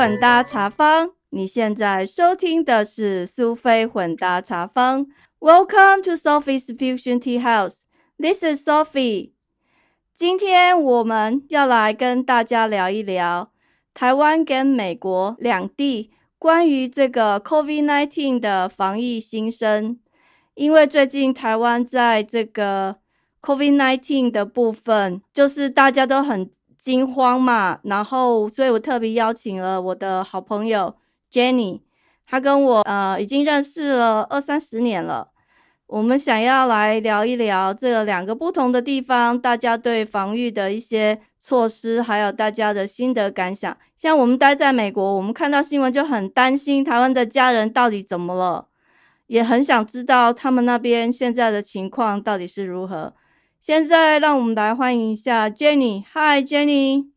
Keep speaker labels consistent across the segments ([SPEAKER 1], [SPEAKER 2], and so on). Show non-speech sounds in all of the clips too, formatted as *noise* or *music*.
[SPEAKER 1] 混搭茶坊，你现在收听的是苏菲混搭茶坊。Welcome to Sophie's Fusion Tea House. This is Sophie. 今天我们要来跟大家聊一聊台湾跟美国两地关于这个 COVID-19 的防疫新生。因为最近台湾在这个 COVID-19 的部分，就是大家都很。惊慌嘛，然后，所以我特别邀请了我的好朋友 Jenny，她跟我呃已经认识了二三十年了。我们想要来聊一聊这两个不同的地方，大家对防御的一些措施，还有大家的心得感想。像我们待在美国，我们看到新闻就很担心台湾的家人到底怎么了，也很想知道他们那边现在的情况到底是如何。现在让我们来欢迎一下 Jenny。Hi Jenny。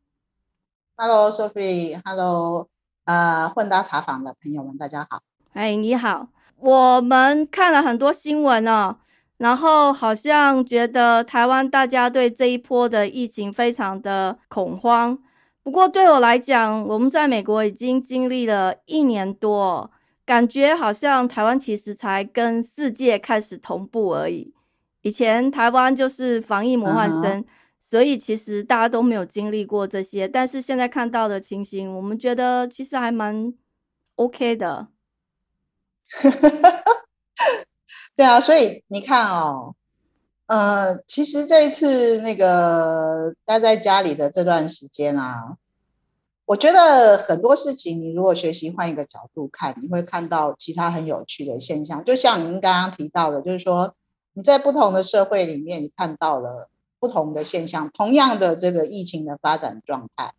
[SPEAKER 2] Hello Sophie。Hello，呃，混搭茶坊的朋友们，大家好。
[SPEAKER 1] 哎，你好。我们看了很多新闻哦，然后好像觉得台湾大家对这一波的疫情非常的恐慌。不过对我来讲，我们在美国已经经历了一年多，感觉好像台湾其实才跟世界开始同步而已。以前台湾就是防疫模范生，所以其实大家都没有经历过这些。但是现在看到的情形，我们觉得其实还蛮 OK 的。*laughs*
[SPEAKER 2] 对啊，所以你看哦，呃，其实这一次那个待在家里的这段时间啊，我觉得很多事情，你如果学习换一个角度看，你会看到其他很有趣的现象。就像您刚刚提到的，就是说。你在不同的社会里面，你看到了不同的现象，同样的这个疫情的发展状态。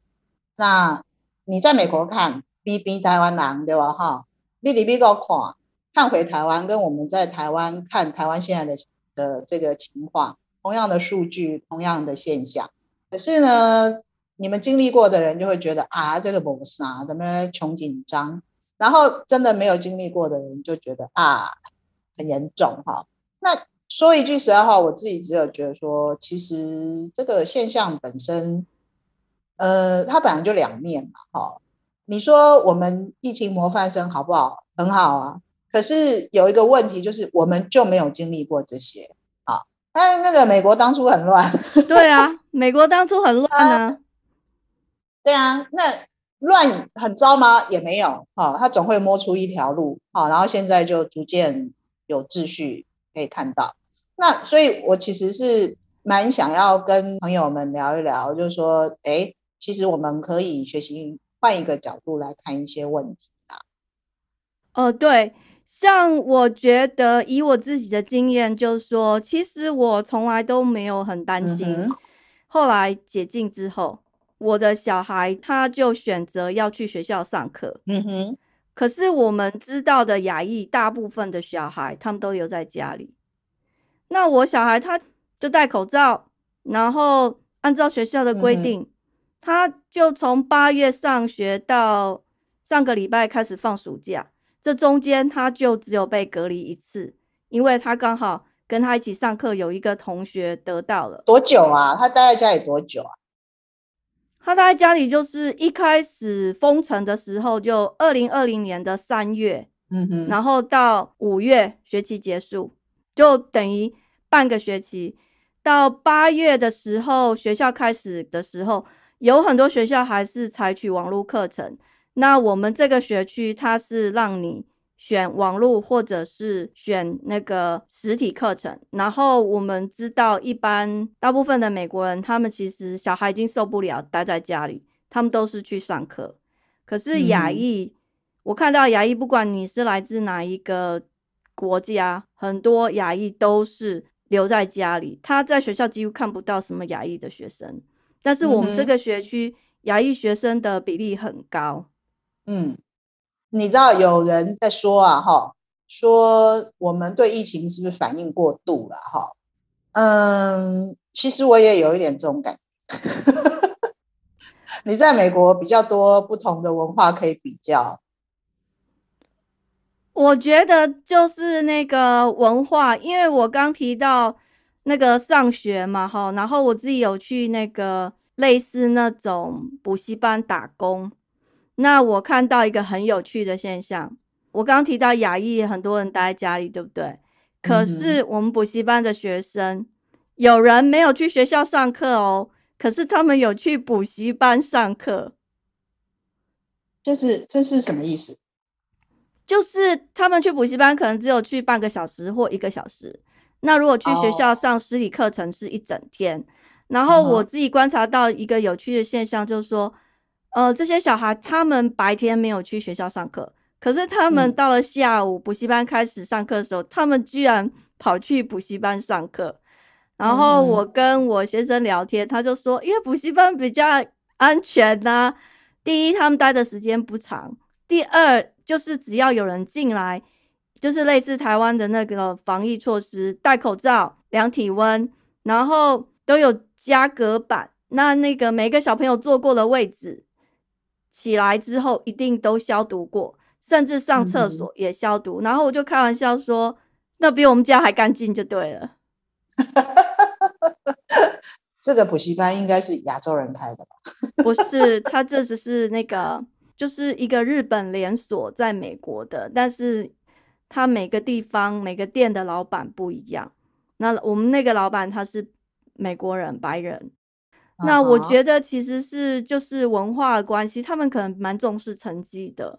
[SPEAKER 2] 那你在美国看，比比台湾难，对吧？哈，比比比较看，看回台湾，跟我们在台湾看台湾现在的的这个情况，同样的数据，同样的现象。可是呢，你们经历过的人就会觉得啊，这个不啥，怎么穷紧张？然后真的没有经历过的人就觉得啊，很严重哈。那说一句实在话，我自己只有觉得说，其实这个现象本身，呃，它本来就两面嘛，哈。你说我们疫情模范生好不好？很好啊。可是有一个问题，就是我们就没有经历过这些啊。但那个美国当初很乱，
[SPEAKER 1] 对啊，美国当初很乱啊。*laughs*
[SPEAKER 2] 对啊，那乱很糟吗？也没有，哈，他总会摸出一条路，好，然后现在就逐渐有秩序。可以看到，那所以，我其实是蛮想要跟朋友们聊一聊，就是说，哎，其实我们可以学习换一个角度来看一些问题啊。
[SPEAKER 1] 哦，对，像我觉得以我自己的经验，就是说，其实我从来都没有很担心。后来解禁之后，我的小孩他就选择要去学校上课。嗯哼。可是我们知道的亚裔，大部分的小孩他们都留在家里。那我小孩他就戴口罩，然后按照学校的规定，他就从八月上学到上个礼拜开始放暑假，这中间他就只有被隔离一次，因为他刚好跟他一起上课有一个同学得到了。
[SPEAKER 2] 多久啊？他待在家里多久啊？
[SPEAKER 1] 他待在家里，就是一开始封城的时候，就二零二零年的三月，嗯哼，然后到五月学期结束，就等于半个学期。到八月的时候，学校开始的时候，有很多学校还是采取网络课程。那我们这个学区，它是让你。选网络或者是选那个实体课程，然后我们知道，一般大部分的美国人，他们其实小孩已经受不了待在家里，他们都是去上课。可是亚裔，我看到亚裔，不管你是来自哪一个国家，很多亚裔都是留在家里，他在学校几乎看不到什么亚裔的学生。但是我们这个学区亚裔学生的比例很高，嗯。
[SPEAKER 2] 你知道有人在说啊，哈，说我们对疫情是不是反应过度了，哈？嗯，其实我也有一点这种感觉。*laughs* 你在美国比较多不同的文化可以比较，
[SPEAKER 1] 我觉得就是那个文化，因为我刚提到那个上学嘛，哈，然后我自己有去那个类似那种补习班打工。那我看到一个很有趣的现象，我刚刚提到亚裔很多人待在家里，对不对？可是我们补习班的学生，有人没有去学校上课哦，可是他们有去补习班上课。
[SPEAKER 2] 这是这是什么意思？
[SPEAKER 1] 就是他们去补习班可能只有去半个小时或一个小时，那如果去学校上实体课程是一整天。然后我自己观察到一个有趣的现象，就是说，呃，这些小孩他们白天没有去学校上课，可是他们到了下午补习班开始上课的时候，他们居然跑去补习班上课。然后我跟我先生聊天，他就说，因为补习班比较安全呐。第一，他们待的时间不长；第二，就是只要有人进来，就是类似台湾的那个防疫措施，戴口罩、量体温，然后都有加隔板。那那个每个小朋友坐过的位置，起来之后一定都消毒过，甚至上厕所也消毒。然后我就开玩笑说，那比我们家还干净就对了。*laughs*
[SPEAKER 2] 这个补习班应该是亚洲人开的吧？
[SPEAKER 1] 不是，他这只是那个，就是一个日本连锁在美国的，但是他每个地方每个店的老板不一样。那我们那个老板他是美国人，白人。那我觉得其实是就是文化的关系，他们可能蛮重视成绩的，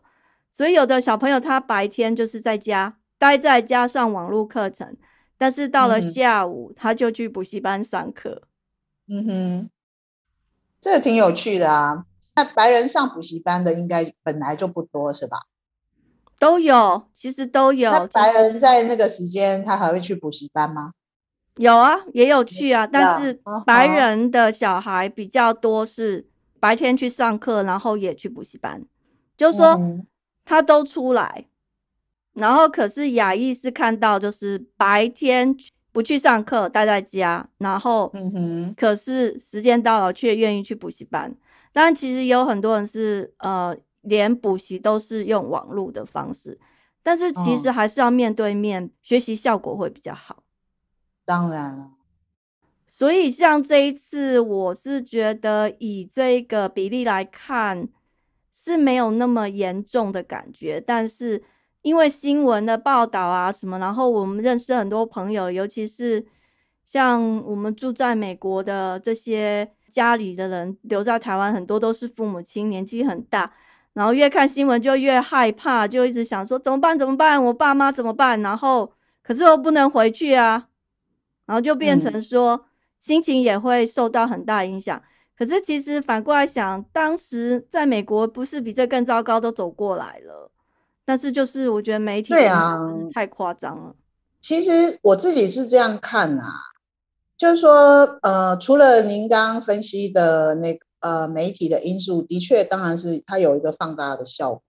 [SPEAKER 1] 所以有的小朋友他白天就是在家待在家上网络课程，但是到了下午他就去补习班上课。
[SPEAKER 2] 嗯哼，这个挺有趣的啊。那白人上补习班的应该本来就不多，是吧？
[SPEAKER 1] 都有，其实都有。
[SPEAKER 2] 那白人在那个时间，他还会去补习班吗？
[SPEAKER 1] 有啊，也有去啊。但是白人的小孩比较多，是白天去上课，然后也去补习班，就是说他都出来。然后可是亚裔是看到，就是白天。不去上课，待在家，然后，嗯哼，可是时间到了却愿意去补习班。当然，其实有很多人是，呃，连补习都是用网络的方式，但是其实还是要面对面学习，效果会比较好。
[SPEAKER 2] 当然了，
[SPEAKER 1] 所以像这一次，我是觉得以这个比例来看是没有那么严重的感觉，但是。因为新闻的报道啊什么，然后我们认识很多朋友，尤其是像我们住在美国的这些家里的人留在台湾，很多都是父母亲，年纪很大，然后越看新闻就越害怕，就一直想说怎么办怎么办，我爸妈怎么办？然后可是又不能回去啊，然后就变成说心情也会受到很大影响。可是其实反过来想，当时在美国不是比这更糟糕，都走过来了。但是就是我觉得媒体对啊太夸张了。
[SPEAKER 2] 其实我自己是这样看啊，就是说呃，除了您刚刚分析的那呃媒体的因素，的确当然是它有一个放大的效果。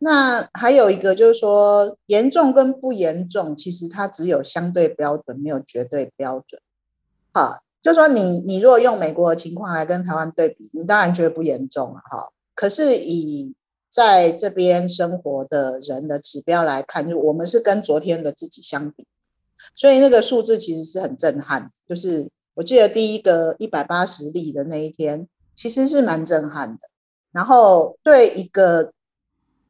[SPEAKER 2] 那还有一个就是说严重跟不严重，其实它只有相对标准，没有绝对标准。好，就说你你如果用美国的情况来跟台湾对比，你当然觉得不严重了哈。可是以在这边生活的人的指标来看，就我们是跟昨天的自己相比，所以那个数字其实是很震撼。就是我记得第一个一百八十例的那一天，其实是蛮震撼的。然后对一个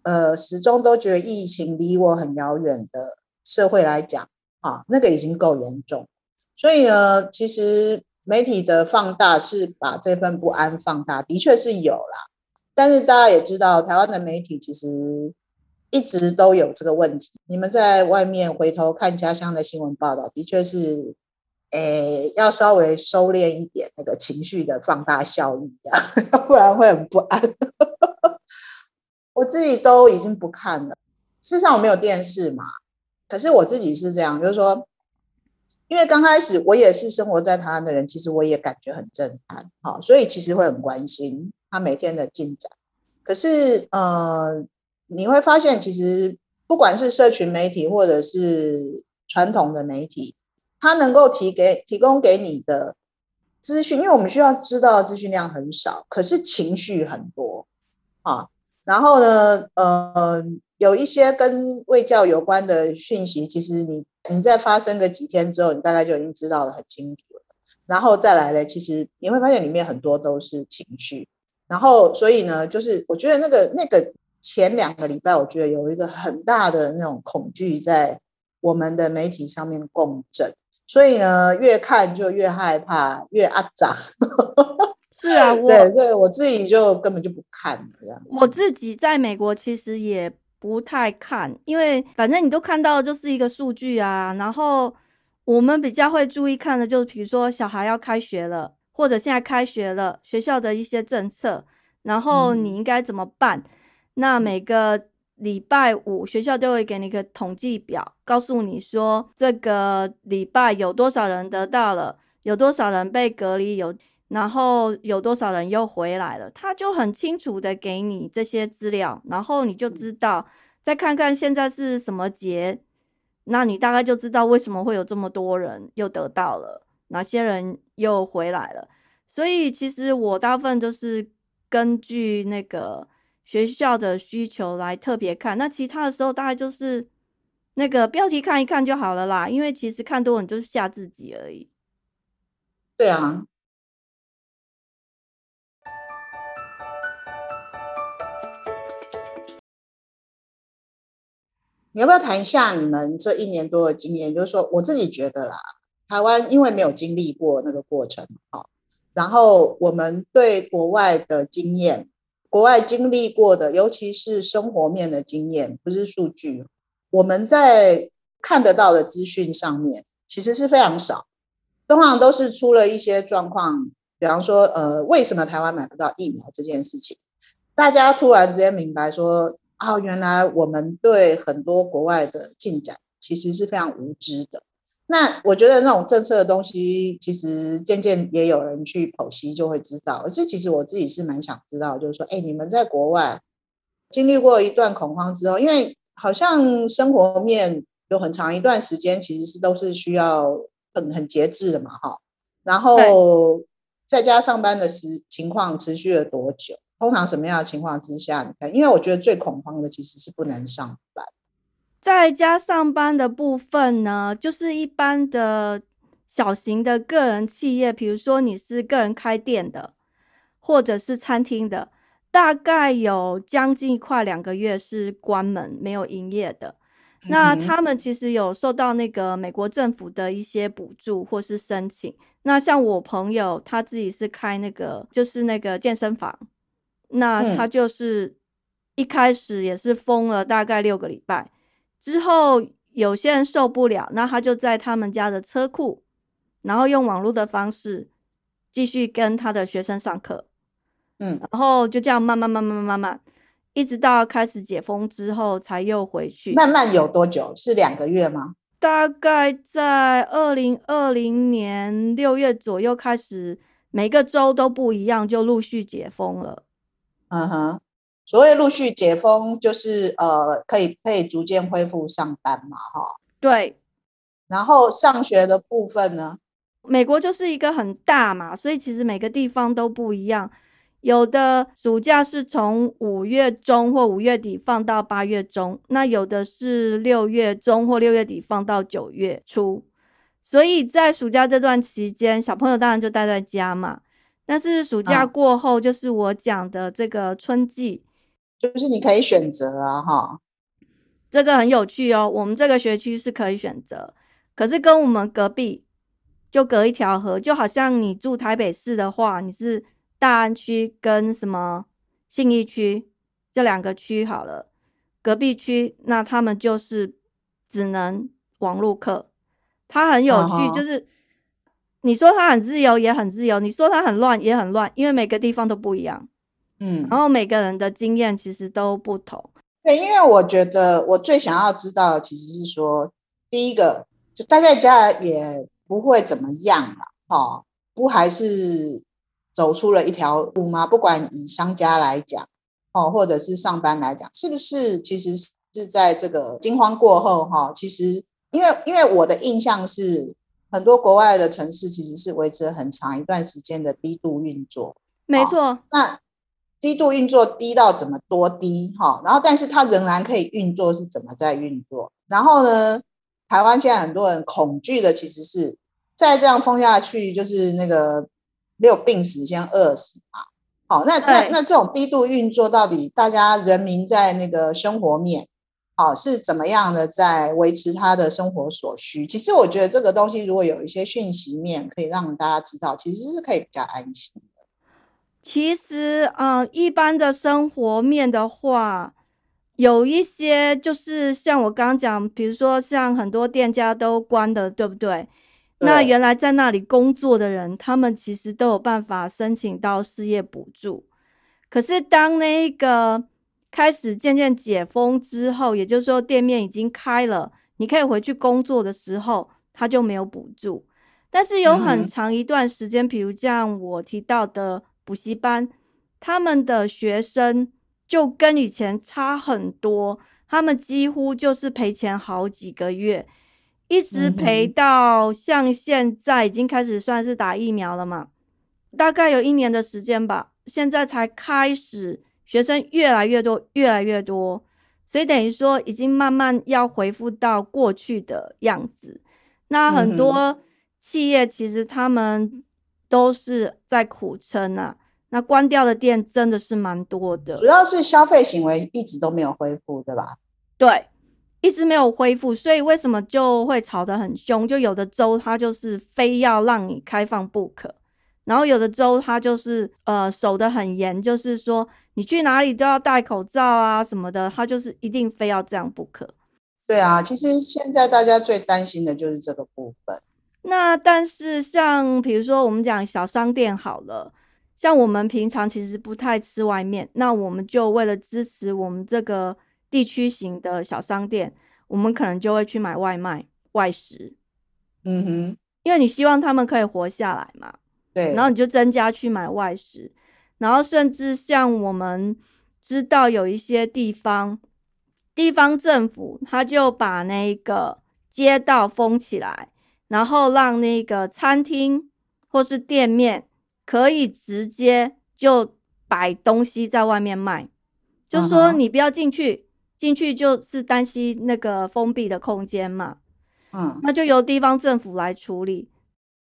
[SPEAKER 2] 呃始终都觉得疫情离我很遥远的社会来讲，啊，那个已经够严重。所以呢，其实媒体的放大是把这份不安放大，的确是有啦。但是大家也知道，台湾的媒体其实一直都有这个问题。你们在外面回头看家乡的新闻报道，的确是，诶，要稍微收敛一点那个情绪的放大效应，这样，不然会很不安。我自己都已经不看了。事实上，我没有电视嘛，可是我自己是这样，就是说，因为刚开始我也是生活在台湾的人，其实我也感觉很震撼，好，所以其实会很关心。他每天的进展，可是呃，你会发现，其实不管是社群媒体或者是传统的媒体，它能够提给提供给你的资讯，因为我们需要知道的资讯量很少，可是情绪很多啊。然后呢，呃，有一些跟卫教有关的讯息，其实你你在发生个几天之后，你大概就已经知道的很清楚了。然后再来呢，其实你会发现里面很多都是情绪。然后所以呢，就是我觉得那个那个前两个礼拜，我觉得有一个很大的那种恐惧在我们的媒体上面共振，所以呢，越看就越害怕，越阿杂。*laughs*
[SPEAKER 1] 是啊，我
[SPEAKER 2] 对对，我自己就根本就不看这样。
[SPEAKER 1] 我自己在美国其实也不太看，因为反正你都看到的就是一个数据啊。然后我们比较会注意看的，就是比如说小孩要开学了，或者现在开学了，学校的一些政策，然后你应该怎么办？那每个礼拜五学校就会给你一个统计表，告诉你说这个礼拜有多少人得到了，有多少人被隔离，有。然后有多少人又回来了？他就很清楚的给你这些资料，然后你就知道，再看看现在是什么节，那你大概就知道为什么会有这么多人又得到了，哪些人又回来了。所以其实我大部分就是根据那个学校的需求来特别看，那其他的时候大概就是那个标题看一看就好了啦，因为其实看多你就是吓自己而已。
[SPEAKER 2] 对啊。你要不要谈一下你们这一年多的经验？就是说，我自己觉得啦，台湾因为没有经历过那个过程，好，然后我们对国外的经验，国外经历过的，尤其是生活面的经验，不是数据，我们在看得到的资讯上面，其实是非常少，通常都是出了一些状况，比方说，呃，为什么台湾买不到疫苗这件事情，大家突然之间明白说。哦，原来我们对很多国外的进展其实是非常无知的。那我觉得那种政策的东西，其实渐渐也有人去剖析，就会知道。而是其实我自己是蛮想知道，就是说，哎，你们在国外经历过一段恐慌之后，因为好像生活面有很长一段时间，其实是都是需要很很节制的嘛，哈。然后在家上班的时情况持续了多久？通常什么样的情况之下？你看，因为我觉得最恐慌的其实是不能上班。
[SPEAKER 1] 在家上班的部分呢，就是一般的小型的个人企业，比如说你是个人开店的，或者是餐厅的，大概有将近快两个月是关门没有营业的。那他们其实有受到那个美国政府的一些补助或是申请。那像我朋友他自己是开那个，就是那个健身房。那他就是一开始也是封了大概六个礼拜，之后有些人受不了，那他就在他们家的车库，然后用网络的方式继续跟他的学生上课，
[SPEAKER 2] 嗯，
[SPEAKER 1] 然后就这样慢慢慢慢慢慢，一直到开始解封之后才又回去。
[SPEAKER 2] 慢慢有多久？是两个月吗？
[SPEAKER 1] 大概在二零二零年六月左右开始，每个州都不一样，就陆续解封了。
[SPEAKER 2] 嗯哼，所谓陆续解封，就是呃，可以可以逐渐恢复上班嘛，哈。
[SPEAKER 1] 对。
[SPEAKER 2] 然后上学的部分呢？
[SPEAKER 1] 美国就是一个很大嘛，所以其实每个地方都不一样。有的暑假是从五月中或五月底放到八月中，那有的是六月中或六月底放到九月初。所以在暑假这段期间，小朋友当然就待在家嘛。但是暑假过后，就是我讲的这个春季，
[SPEAKER 2] 就是你可以选择啊，哈，
[SPEAKER 1] 这个很有趣哦。我们这个学区是可以选择，可是跟我们隔壁就隔一条河，就好像你住台北市的话，你是大安区跟什么信义区这两个区好了，隔壁区那他们就是只能网络课，它很有趣，就是。你说它很自由，也很自由；你说它很乱，也很乱，因为每个地方都不一样。
[SPEAKER 2] 嗯，
[SPEAKER 1] 然后每个人的经验其实都不同。
[SPEAKER 2] 对，因为我觉得我最想要知道，其实是说，第一个，就待在家也不会怎么样嘛，哈，不还是走出了一条路吗？不管以商家来讲，哦，或者是上班来讲，是不是？其实是在这个惊慌过后，哈，其实因为因为我的印象是。很多国外的城市其实是维持了很长一段时间的低度运作，
[SPEAKER 1] 没错。
[SPEAKER 2] 那低度运作低到怎么多低哈？然后，但是它仍然可以运作，是怎么在运作？然后呢，台湾现在很多人恐惧的其实是再这样封下去，就是那个没有病死先饿死嘛。好，那那那这种低度运作，到底大家人民在那个生活面，好是怎么样的在维持他的生活所需？其实我觉得这个东西如果有一些讯息面可以让大家知道，其实是可以比较安心的。
[SPEAKER 1] 其实，嗯，一般的生活面的话，有一些就是像我刚刚讲，比如说像很多店家都关的，对不对？那原来在那里工作的人，他们其实都有办法申请到失业补助。可是当那个开始渐渐解封之后，也就是说店面已经开了，你可以回去工作的时候，他就没有补助。但是有很长一段时间，比如像我提到的补习班，他们的学生就跟以前差很多，他们几乎就是赔钱好几个月，一直
[SPEAKER 2] 嗯
[SPEAKER 1] 赔到像现在已经开始算是打疫苗了嘛，大概有一年的时间吧，现在才开始学生越来越多，越来越多，所以等于说已经慢慢要恢复到过去的样子。那很多企业其实他们都是在苦撑啊，那关掉的店真的是蛮多的
[SPEAKER 2] 主。要是消费行为一直都没有恢复，对吧？
[SPEAKER 1] 对，一直没有恢复，所以为什么就会吵得很凶？就有的州它就是非要让你开放不可，然后有的州它就是呃守得很严，就是说你去哪里都要戴口罩啊什么的，它就是一定非要这样不可。
[SPEAKER 2] 对啊，其实现在大家最担心的就是这个部分。
[SPEAKER 1] 那但是像比如说我们讲小商店好了，像我们平常其实不太吃外面，那我们就为了支持我们这个地区型的小商店，我们可能就会去买外卖外食，
[SPEAKER 2] 嗯哼，
[SPEAKER 1] 因为你希望他们可以活下来嘛，
[SPEAKER 2] 对。
[SPEAKER 1] 然后你就增加去买外食，然后甚至像我们知道有一些地方，地方政府他就把那个街道封起来，然后让那个餐厅或是店面可以直接就摆东西在外面卖，就是说你不要进去，进去就是担心那个封闭的空间嘛，
[SPEAKER 2] 嗯，
[SPEAKER 1] 那就由地方政府来处理。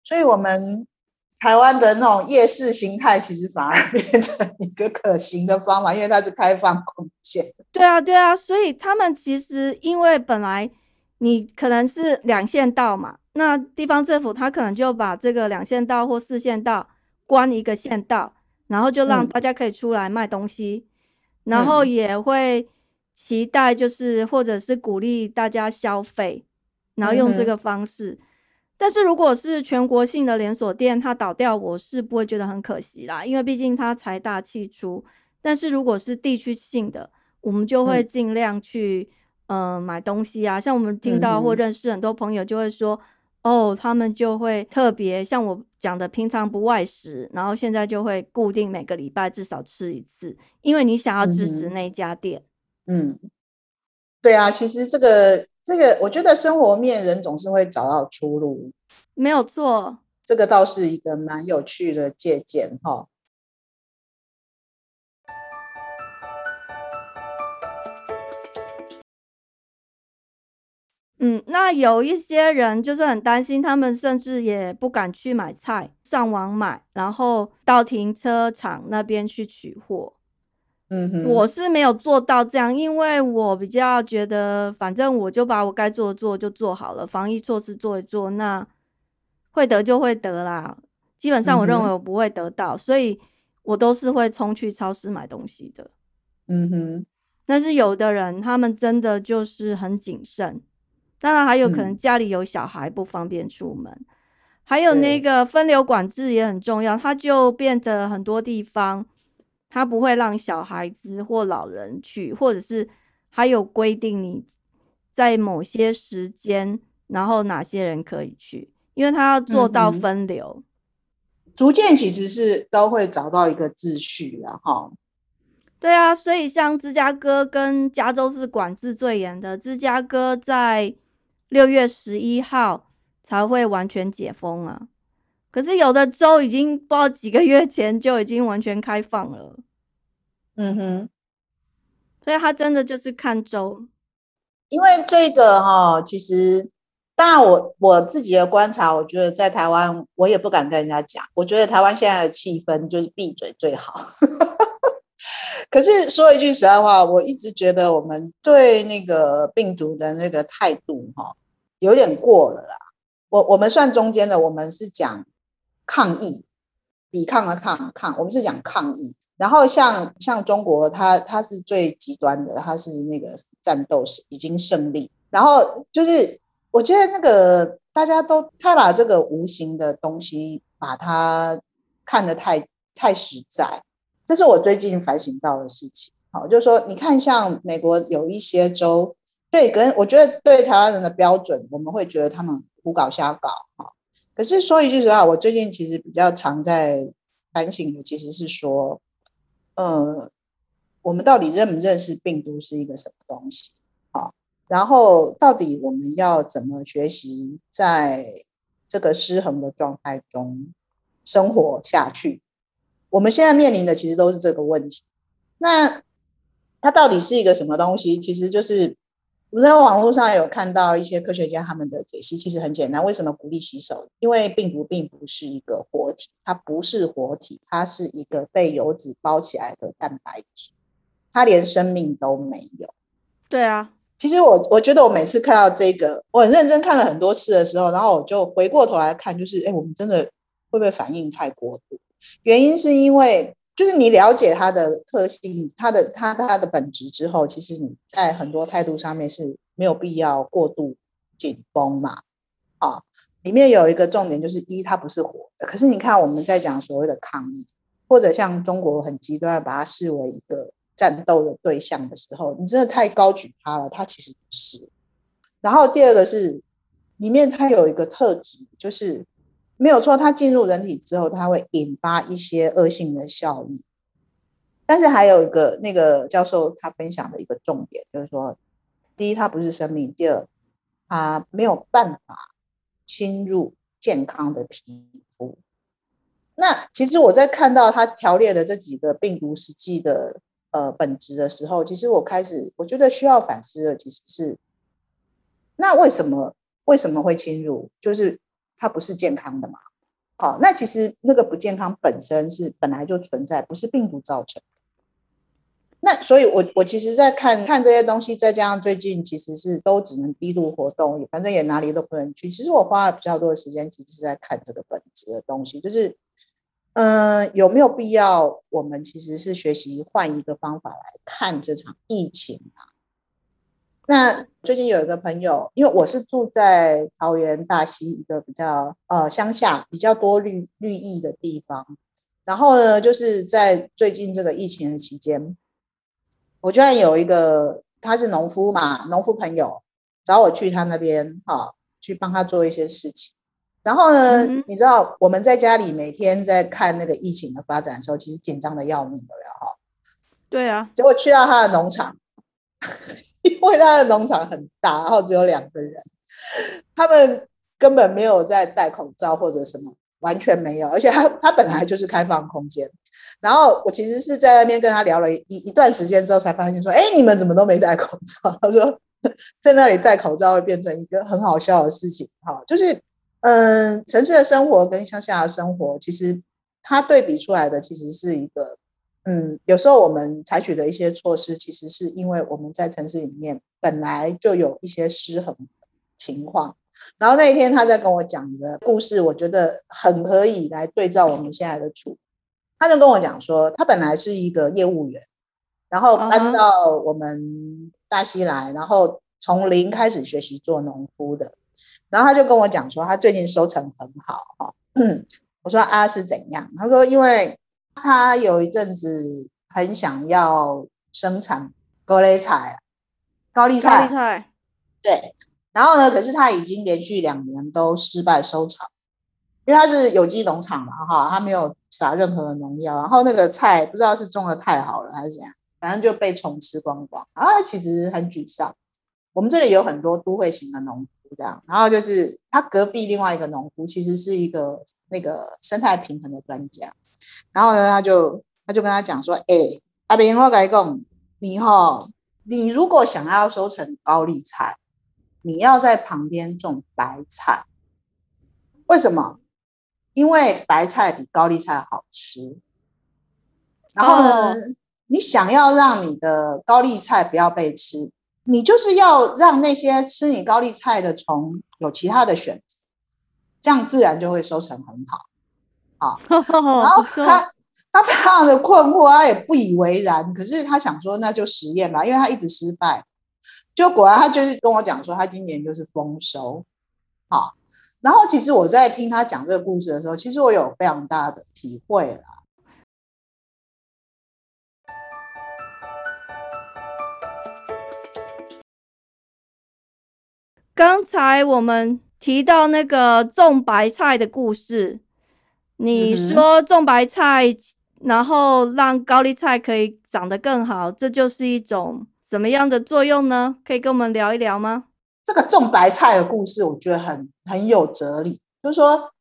[SPEAKER 2] 所以我们台湾的那种夜市形态，其实反而变成一个可行的方法，因为它是开放空间。
[SPEAKER 1] 对啊，对啊，所以他们其实因为本来你可能是两线道嘛，那地方政府他可能就把这个两线道或四线道关一个线道，然后就让
[SPEAKER 2] 嗯
[SPEAKER 1] 大家可以出来卖东西，然后
[SPEAKER 2] 嗯
[SPEAKER 1] 也会期待就是或者是鼓励大家消费，然后用这个方式。但是如果是全国性的连锁店，它倒掉，我是不会觉得很可惜啦，因为毕竟它财大气粗。但是如果是地区性的，我们就会
[SPEAKER 2] 嗯
[SPEAKER 1] 尽量去呃买东西啊。像我们听到或认识很多朋友就会说，哦，他们就会特别像我讲的，平常不外食，然后现在就会固定每个礼拜至少吃一次，因为你想要支持那家店。
[SPEAKER 2] 嗯，对啊，其实这个这个，我觉得生活面人总是会找到出路，
[SPEAKER 1] 没有错，
[SPEAKER 2] 这个倒是一个蛮有趣的借鉴哈。
[SPEAKER 1] 嗯，那有一些人就是很担心，他们甚至也不敢去买菜，上网买，然后到停车场那边去取货。
[SPEAKER 2] 嗯哼，
[SPEAKER 1] 我是没有做到这样，因为我比较觉得，反正我就把我该做的做就做好了，防疫措施做一做，那会得就会得啦。基本上我认为我不会得到，所以我都是会冲去超市买东西的。
[SPEAKER 2] 嗯哼，
[SPEAKER 1] 但是有的人他们真的就是很谨慎，当然还有可能
[SPEAKER 2] 嗯
[SPEAKER 1] 家里有小孩不方便出门，还有那
[SPEAKER 2] 对
[SPEAKER 1] 个分流管制也很重要，它就变得很多地方它不会让小孩子或老人去，或者是还有规定你在某些时间，然后哪些人可以去，因为它要做到分流。
[SPEAKER 2] 逐渐其实是都会找到一个秩序了哈。
[SPEAKER 1] 对啊，所以像芝加哥跟加州是管制最严的，芝加哥在六月十一号才会完全解封啊。可是有的州已经不知道几个月前就已经完全开放了，
[SPEAKER 2] 嗯哼，
[SPEAKER 1] 所以他真的就是看州。
[SPEAKER 2] 因为这个哈、其实大当然我我自己的观察，我觉得在台湾，我也不敢跟人家讲。我觉得台湾现在的气氛就是闭嘴最好。*laughs* 可是说一句实在话，我一直觉得我们对那个病毒的那个态度，哈，有点过了啦。我我们算中间的，我们是讲抗议、抵抗的抗抗，我们是讲抗议。然后像像中国，它它是最极端的，它是那个战斗是已经胜利。然后就是我觉得那个大家都太把这个无形的东西把它看得太太实在，这是我最近反省到的事情。好，就是说你看像美国有一些州，对，跟我觉得对台湾人的标准，我们会觉得他们胡搞瞎搞。哈，可是说一句实话，我最近其实比较常在反省的，其实是说。呃，我们到底认不认识病毒是一个什么东西？啊，然后到底我们要怎么学习在这个失衡的状态中生活下去？我们现在面临的其实都是这个问题。那它到底是一个什么东西？其实就是。我在网络上有看到一些科学家他们的解析，其实很简单。为什么鼓励洗手？因为病毒并不是一个活体，它不是活体，它是一个被油脂包起来的蛋白质，它连生命都没有。
[SPEAKER 1] 对啊，
[SPEAKER 2] 其实我我觉得我每次看到这个，我很认真看了很多次的时候，然后我就回过头来看，就是哎，我们真的会不会反应太过度？原因是因为。就是你了解它的特性，它的它它的本质之后，其实你在很多态度上面是没有必要过度紧绷嘛。啊，里面有一个重点就是一，它不是活的。可是你看我们在讲所谓的抗议，或者像中国很极端把它视为一个战斗的对象的时候，你真的太高举它了，它其实不是。然后第二个是里面它有一个特质，就是。没有错，它进入人体之后，它会引发一些恶性的效益。但是还有一个那个教授他分享的一个重点，就是说，第一，它不是生命；第二，它没有办法侵入健康的皮肤。那其实我在看到他条列的这几个病毒实际的呃本质的时候，其实我开始我觉得需要反思的其实是，那为什么为什么会侵入？就是。它不是健康的嘛？好，那其实那个不健康本身是本来就存在，不是病毒造成。那所以，我我其实，在看看这些东西，再加上最近其实是都只能低度活动，反正也哪里都不能去。其实我花了比较多的时间，其实是在看这个本质的东西，就是，嗯，有没有必要我们其实是学习换一个方法来看这场疫情啊？那最近有一个朋友，因为我是住在桃园大溪一个比较呃乡下比较多绿绿意的地方，然后呢，就是在最近这个疫情的期间，我居然有一个他是农夫嘛，农夫朋友找我去他那边哈，去帮他做一些事情。然后呢，你知道我们在家里每天在看那个疫情的发展的时候，其实紧张的要命的了哈。
[SPEAKER 1] 对啊，
[SPEAKER 2] 结果去到他的农场。因为他的农场很大，然后只有两个人，他们根本没有在戴口罩或者什么，完全没有。而且他他本来就是开放空间，然后我其实是在那边跟他聊了一一段时间之后，才发现说，哎，你们怎么都没戴口罩？*laughs* 他说在那里戴口罩会变成一个很好笑的事情。哈，就是嗯，城市的生活跟乡下的生活，其实它对比出来的其实是一个。嗯，有时候我们采取的一些措施，其实是因为我们在城市里面本来就有一些失衡情况。然后那一天他在跟我讲一个故事，我觉得很可以来对照我们现在的处。他就跟我讲说，他本来是一个业务员，然后搬到我们大溪来，然后从零开始学习做农夫的。然后他就跟我讲说，他最近收成很好哈。*clears throat* 我说啊是怎样？他说因为。他有一阵子很想要生产高丽菜，高丽菜，
[SPEAKER 1] 高丽菜，
[SPEAKER 2] 对。然后呢，可是他已经连续两年都失败收场，因为他是有机农场嘛，哈，他没有撒任何的农药，然后那个菜不知道是种的太好了还是怎样，反正就被虫吃光光，啊，其实很沮丧。我们这里有很多都会型的农夫这样，然后就是他隔壁另外一个农夫，其实是一个那个生态平衡的专家。然后呢，他就他就跟他讲说：“哎，阿明，我跟你讲，你哈，你如果想要收成高丽菜，你要在旁边种白菜。为什么？因为白菜比高丽菜好吃。然后呢，你想要让你的高丽菜不要被吃，你就是要让那些吃你高丽菜的虫有其他的选择，这样自然就会收成很好。好，*laughs* 然后他他非常的困惑，他也不以为然。可是他想说，那就实验吧，因为他一直失败。就果然，他就是跟我讲说，他今年就是丰收。好，然后其实我在听他讲这个故事的时候，其实我有非常大的体会啦。
[SPEAKER 1] 刚才我们提到那个种白菜的故事，你说种白菜，然后让高丽菜可以长得更好，这就是一种什么样的作用呢？可以跟我们聊一聊吗？
[SPEAKER 2] 这个种白菜的故事，我觉得很很有哲理。就是说，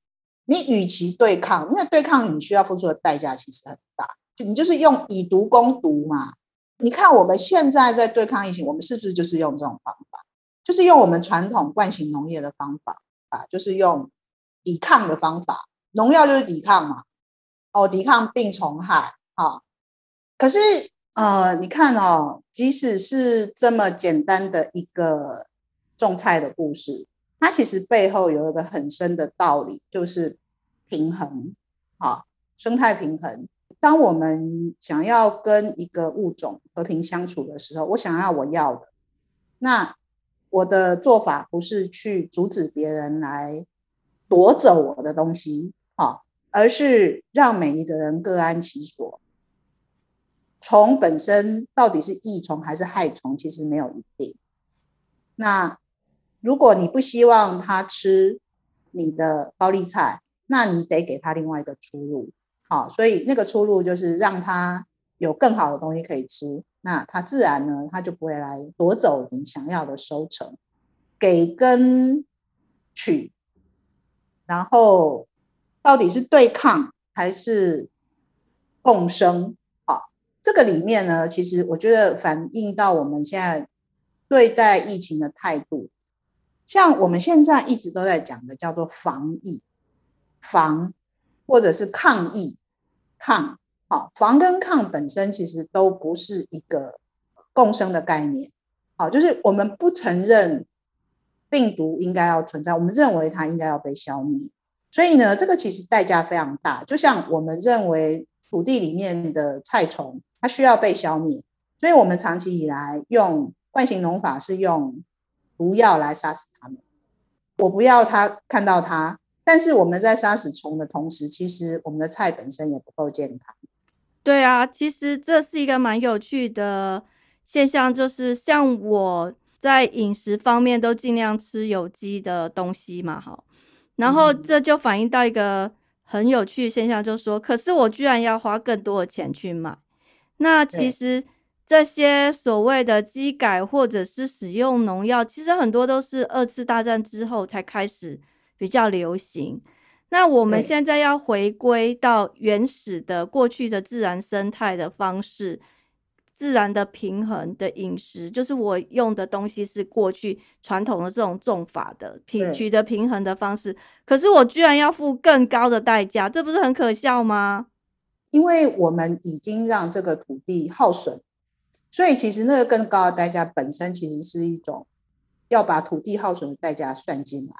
[SPEAKER 2] 你与其对抗，因为对抗你需要付出的代价其实很大，就你就是用以毒攻毒嘛。你看我们现在在对抗疫情，我们是不是就是用这种方法？就是用我们传统惯性农业的方法啊，就是用抵抗的方法，农药就是抵抗嘛，哦，抵抗病虫害啊。可是呃，你看哦，即使是这么简单的一个种菜的故事，它其实背后有一个很深的道理，就是平衡啊，生态平衡。当我们想要跟一个物种和平相处的时候，我想要我要的那。我的做法不是去阻止别人来夺走我的东西，而是让每一个人各安其所。虫本身到底是益虫还是害虫，其实没有一定。那如果你不希望它吃你的高丽菜，那你得给它另外一个出路，好，所以那个出路就是让它有更好的东西可以吃。那它自然呢，它就不会来夺走你想要的收成，给跟取，然后到底是对抗还是共生？好，这个里面呢，其实我觉得反映到我们现在对待疫情的态度，像我们现在一直都在讲的叫做防疫、防或者是抗疫、抗。好，防跟抗本身其实都不是一个共生的概念。好，就是我们不承认病毒应该要存在，我们认为它应该要被消灭。所以呢，这个其实代价非常大。就像我们认为土地里面的菜虫它需要被消灭，所以我们长期以来用惯性农法是用毒药来杀死它们。我不要它看到它，但是我们在杀死虫的同时，其实我们的菜本身也不够健康。
[SPEAKER 1] 对啊，其实这是一个蛮有趣的现象，就是像我在饮食方面都尽量吃有机的东西嘛，哈，然后这就反映到一个很有趣的现象，就是说，可是我居然要花更多的钱去买，那其实这些所谓的机改或者是使用农药，其实很多都是二次大战之后才开始比较流行。那我们现在要回归到原始的过去的自然生态的方式，自然的平衡的饮食，就是我用的东西是过去传统的这种种法的平取得平衡的方式。可是我居然要付更高的代价，这不是很可笑吗？
[SPEAKER 2] 因为我们已经让这个土地耗损，所以其实那个更高的代价本身其实是一种要把土地耗损的代价算进来，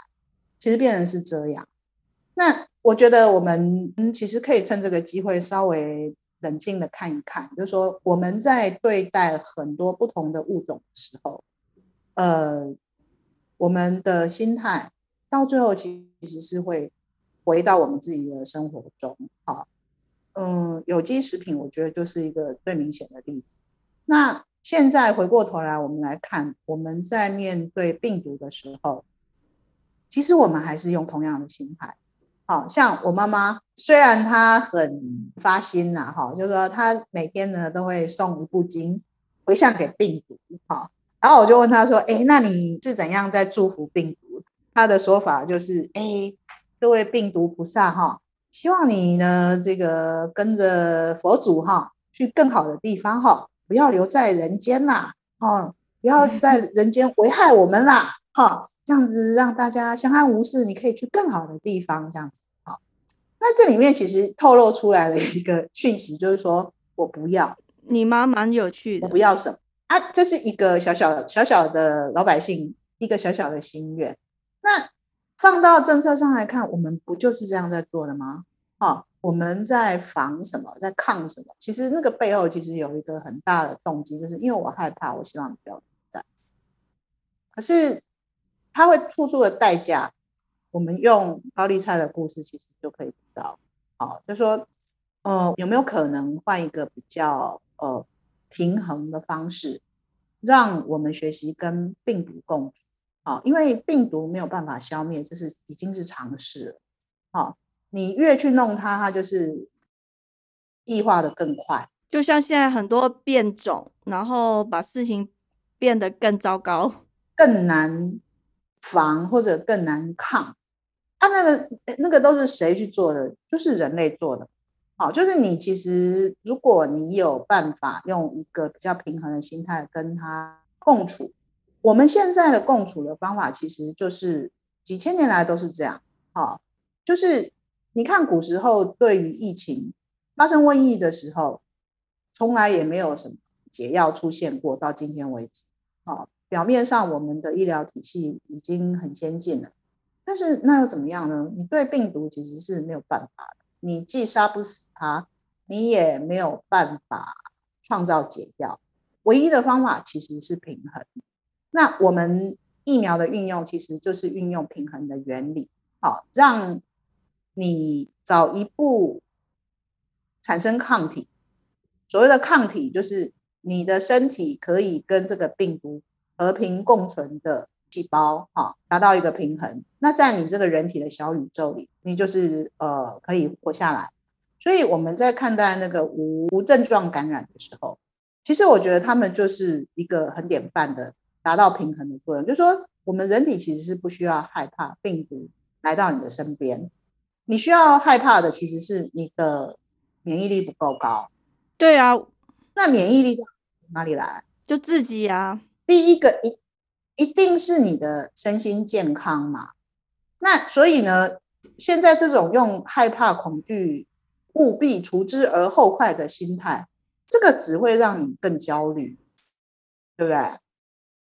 [SPEAKER 2] 其实变成是这样。那我觉得我们其实可以趁这个机会稍微冷静的看一看，就是说我们在对待很多不同的物种的时候，呃，我们的心态到最后其实是会回到我们自己的生活中。好，嗯，有机食品我觉得就是一个最明显的例子。那现在回过头来，我们来看我们在面对病毒的时候，其实我们还是用同样的心态。好像我妈妈，虽然她很发心呐，哈，就是说她每天呢都会送一部经回向给病毒，哈。然后我就问她说：“哎，那你是怎样在祝福病毒？”她的说法就是：“哎，各位病毒菩萨，哈，希望你呢这个跟着佛祖哈去更好的地方哈，不要留在人间啦，哦，不要在人间危害我们啦，好，这样子让大家相安无事，你可以去更好的地方，这样子。好，那这里面其实透露出来了一个讯息，就是说我不要。
[SPEAKER 1] 你妈蛮有趣的。
[SPEAKER 2] 我不要什么啊？这是一个小小小小的老百姓一个小小的心愿。那放到政策上来看，我们不就是这样在做的吗？啊，我们在防什么，在抗什么？其实那个背后其实有一个很大的动机，就是因为我害怕，我希望你不要在。可是。他会付出的代价，我们用高丽菜的故事其实就可以知道。好，就说，呃，有没有可能换一个比较呃平衡的方式，让我们学习跟病毒共处？好，因为病毒没有办法消灭，这是已经是常识了。好，你越去弄它，它就是异化的更快。
[SPEAKER 1] 就像现在很多变种，然后把事情变得更糟糕，
[SPEAKER 2] 更难。防或者更难抗，啊，那个那个都是谁去做的？就是人类做的。好，就是你其实如果你有办法用一个比较平衡的心态跟他共处，我们现在的共处的方法其实就是几千年来都是这样。好，就是你看古时候对于疫情发生瘟疫的时候，从来也没有什么解药出现过，到今天为止。好。表面上，我们的医疗体系已经很先进了，但是那又怎么样呢？你对病毒其实是没有办法的，你既杀不死它，你也没有办法创造解药。唯一的方法其实是平衡。那我们疫苗的运用其实就是运用平衡的原理，好，让你早一步产生抗体。所谓的抗体，就是你的身体可以跟这个病毒。和平共存的细胞，哈，达到一个平衡。那在你这个人体的小宇宙里，你就是呃可以活下来。所以我们在看待那个无无症状感染的时候，其实我觉得他们就是一个很典范的达到平衡的作用。就是说我们人体其实是不需要害怕病毒来到你的身边，你需要害怕的其实是你的免疫力不够高。
[SPEAKER 1] 对啊，
[SPEAKER 2] 那免疫力哪里来？
[SPEAKER 1] 就自己啊。
[SPEAKER 2] 第一个一一定是你的身心健康嘛？那所以呢，现在这种用害怕、恐惧、务必除之而后快的心态，这个只会让你更焦虑，对不对？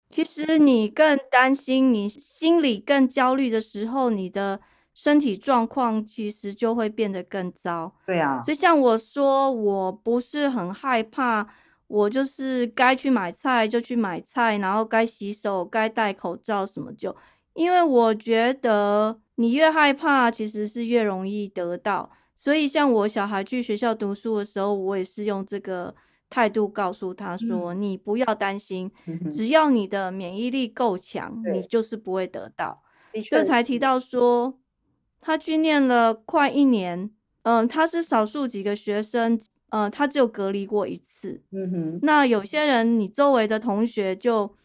[SPEAKER 1] 其实你更担心，你心里更焦虑的时候，你的身体状况其实就会变得更糟。
[SPEAKER 2] 对啊，
[SPEAKER 1] 所以像我说，我不是很害怕。我就是该去买菜就去买菜，然后该洗手、该戴口罩什么就，因为我觉得你越害怕，其实是越容易得到。所以像我小孩去学校读书的时候，我也是用这个态度告诉他说：“你不要担心，只要你的免疫力够强，你就是不会得到。”所以才提到说，他去念了快一年，嗯，他是少数几个学生。呃，他只有隔离过一次。
[SPEAKER 2] 嗯哼。
[SPEAKER 1] 那有些人，你周围的同学就，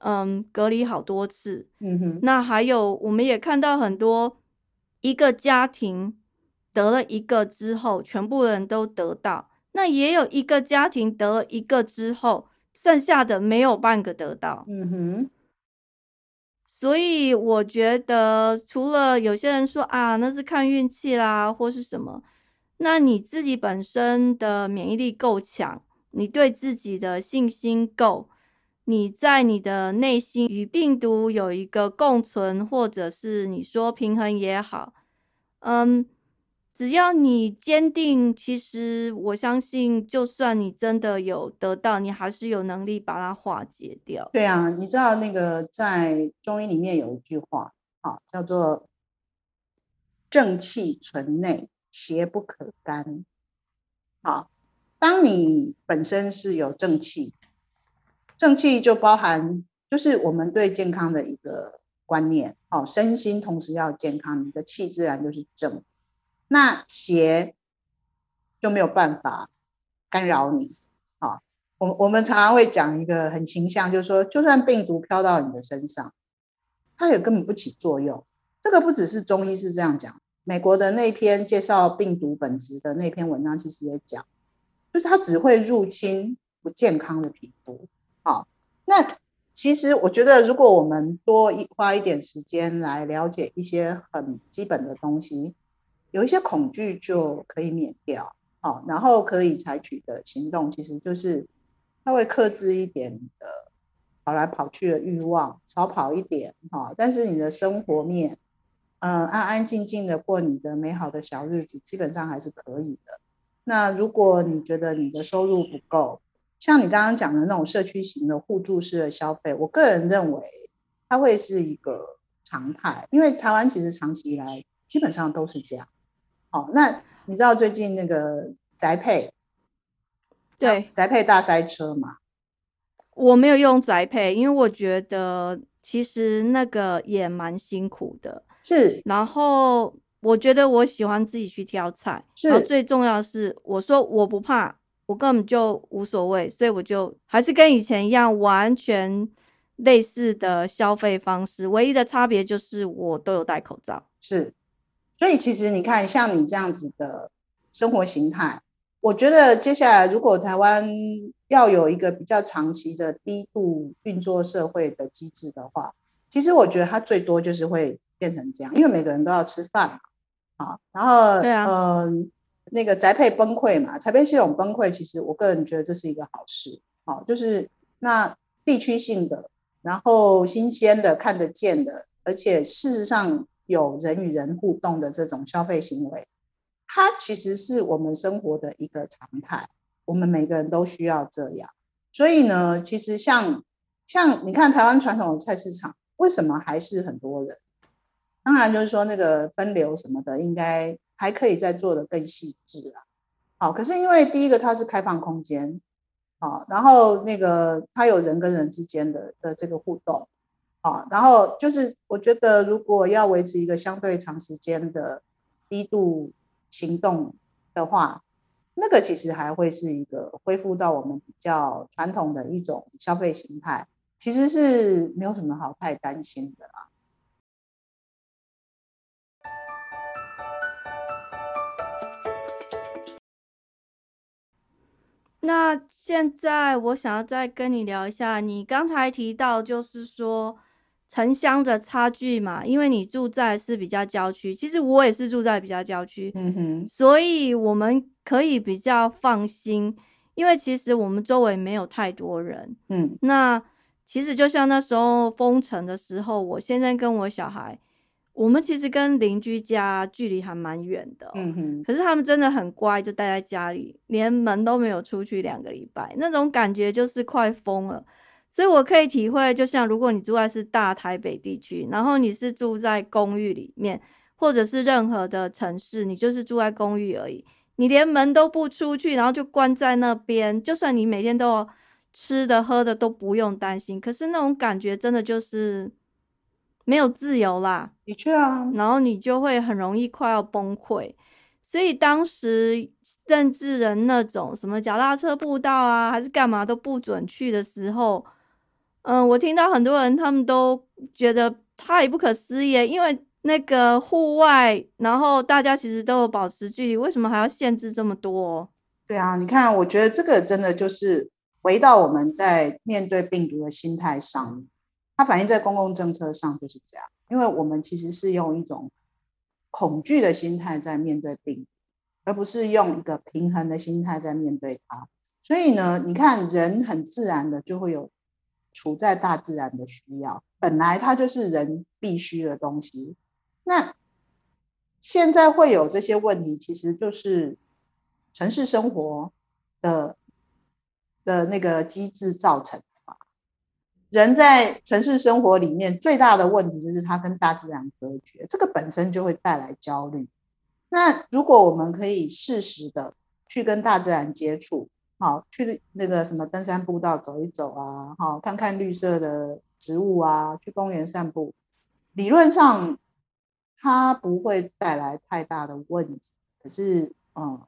[SPEAKER 1] 嗯，隔离好多次。
[SPEAKER 2] 嗯哼。
[SPEAKER 1] 那还有，我们也看到很多一个家庭得了一个之后，全部人都得到。那也有一个家庭得了一个之后，剩下的没有半个得到。
[SPEAKER 2] 嗯哼。
[SPEAKER 1] 所以我觉得，除了有些人说啊，那是看运气啦，或是什么。那你自己本身的免疫力够强，你对自己的信心够，你在你的内心与病毒有一个共存，或者是你说平衡也好，嗯，只要你坚定，其实我相信，就算你真的有得到，你还是有能力把它化解掉。
[SPEAKER 2] 对啊，你知道那个在中医里面有一句话，啊，叫做正气存内。邪不可干。好，当你本身是有正气，正气就包含就是我们对健康的一个观念。好，身心同时要健康，你的气自然就是正。那邪就没有办法干扰你。好，我我们常常会讲一个很形象，就是说，就算病毒飘到你的身上，它也根本不起作用。这个不只是中医是这样讲。美国的那篇介绍病毒本质的那篇文章，其实也讲，就是它只会入侵不健康的皮肤。好，那其实我觉得，如果我们多一花一点时间来了解一些很基本的东西，有一些恐惧就可以免掉。好，然后可以采取的行动，其实就是稍微克制一点的跑来跑去的欲望，少跑一点哈。但是你的生活面，嗯，安安静静的过你的美好的小日子，基本上还是可以的。那如果你觉得你的收入不够，像你刚刚讲的那种社区型的互助式的消费，我个人认为它会是一个常态，因为台湾其实长期以来基本上都是这样。好，那你知道最近那个宅配，
[SPEAKER 1] 对
[SPEAKER 2] 宅配大塞车嘛？
[SPEAKER 1] 我没有用宅配，因为我觉得其实那个也蛮辛苦的。
[SPEAKER 2] 是，
[SPEAKER 1] 然后我觉得我喜欢自己去挑菜，然后最重要的是，我说我不怕。我根本就无所谓，所以我就还是跟以前一样，完全类似的消费方式，唯一的差别就是我都有戴口罩。
[SPEAKER 2] 是，所以其实你看，像你这样子的生活形态，我觉得接下来如果台湾要有一个比较长期的低度运作社会的机制的话，其实我觉得它最多就是会变成这样，因为每个人都要吃饭嘛，啊，然后
[SPEAKER 1] 对啊，
[SPEAKER 2] 嗯。那个宅配崩溃嘛，宅配系统崩溃，其实我个人觉得这是一个好事，好，就是那地区性的，然后新鲜的、看得见的，而且事实上有人与人互动的这种消费行为，它其实是我们生活的一个常态，我们每个人都需要这样。所以呢，其实像像你看台湾传统的菜市场，为什么还是很多人？当然就是说那个分流什么的，应该。还可以再做的更细致啊，好，可是因为第一个它是开放空间，啊，然后那个它有人跟人之间的的这个互动，啊，然后就是我觉得如果要维持一个相对长时间的低度行动的话，那个其实还会是一个恢复到我们比较传统的一种消费形态，其实是没有什么好太担心的啦。
[SPEAKER 1] 那现在我想要再跟你聊一下，你刚才提到就是说城乡的差距嘛，因为你住在是比较郊区，其实我也是住在比较郊区，
[SPEAKER 2] 嗯哼，
[SPEAKER 1] 所以我们可以比较放心，因为其实我们周围没有太多人，
[SPEAKER 2] 嗯，
[SPEAKER 1] 那其实就像那时候封城的时候，我现在跟我小孩。我们其实跟邻居家距离还蛮远的，
[SPEAKER 2] 嗯哼，
[SPEAKER 1] 可是他们真的很乖，就待在家里，连门都没有出去两个礼拜，那种感觉就是快疯了。所以我可以体会，就像如果你住在是大台北地区，然后你是住在公寓里面，或者是任何的城市，你就是住在公寓而已，你连门都不出去，然后就关在那边，就算你每天都吃的喝的都不用担心，可是那种感觉真的就是。没有自由啦，
[SPEAKER 2] 的确啊，
[SPEAKER 1] 然后你就会很容易快要崩溃。所以当时政治人那种什么脚踏车步道啊，还是干嘛都不准去的时候，嗯，我听到很多人他们都觉得太不可思议，因为那个户外，然后大家其实都有保持距离，为什么还要限制这么多？
[SPEAKER 2] 对啊，你看，我觉得这个真的就是回到我们在面对病毒的心态上。它反映在公共政策上就是这样，因为我们其实是用一种恐惧的心态在面对病，而不是用一个平衡的心态在面对它。所以呢，你看人很自然的就会有处在大自然的需要，本来它就是人必须的东西。那现在会有这些问题，其实就是城市生活的的那个机制造成。人在城市生活里面最大的问题就是他跟大自然隔绝，这个本身就会带来焦虑。那如果我们可以适时的去跟大自然接触，好，去那个什么登山步道走一走啊，好，看看绿色的植物啊，去公园散步，理论上它不会带来太大的问题。可是，嗯，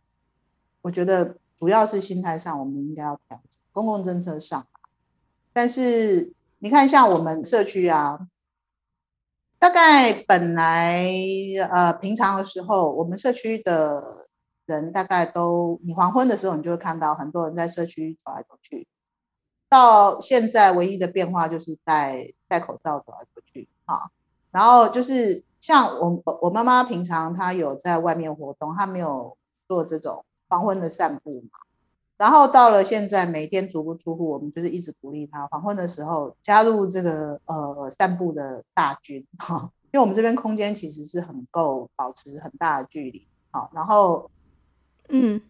[SPEAKER 2] 我觉得主要是心态上，我们应该要调整公共政策上。但是你看，像我们社区啊，大概本来呃平常的时候，我们社区的人大概都，你黄昏的时候，你就会看到很多人在社区走来走去。到现在唯一的变化就是戴戴口罩走来走去啊，然后就是像我我妈妈平常她有在外面活动，她没有做这种黄昏的散步嘛。然后到了现在，每天足不出户，我们就是一直鼓励他黄昏的时候加入这个呃散步的大军哈，因为我们这边空间其实是很够保持很大的距离好，然后
[SPEAKER 1] 嗯。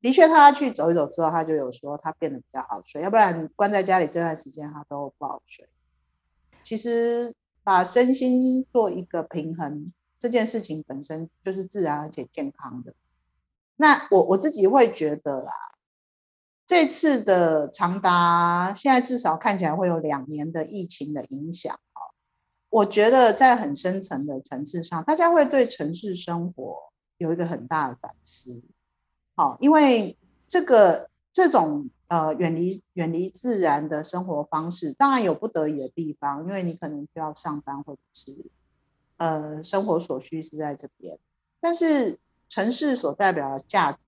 [SPEAKER 2] 的确，他去走一走之后，他就有说他变得比较好睡，要不然关在家里这段时间他都不好睡。其实把身心做一个平衡，这件事情本身就是自然而且健康的。那我我自己会觉得啦，这次的长达现在至少看起来会有两年的疫情的影响啊，我觉得在很深层的层次上，大家会对城市生活有一个很大的反思。好，因为这个这种呃远离远离自然的生活方式，当然有不得已的地方，因为你可能需要上班或者是呃生活所需是在这边，但是城市所代表的价值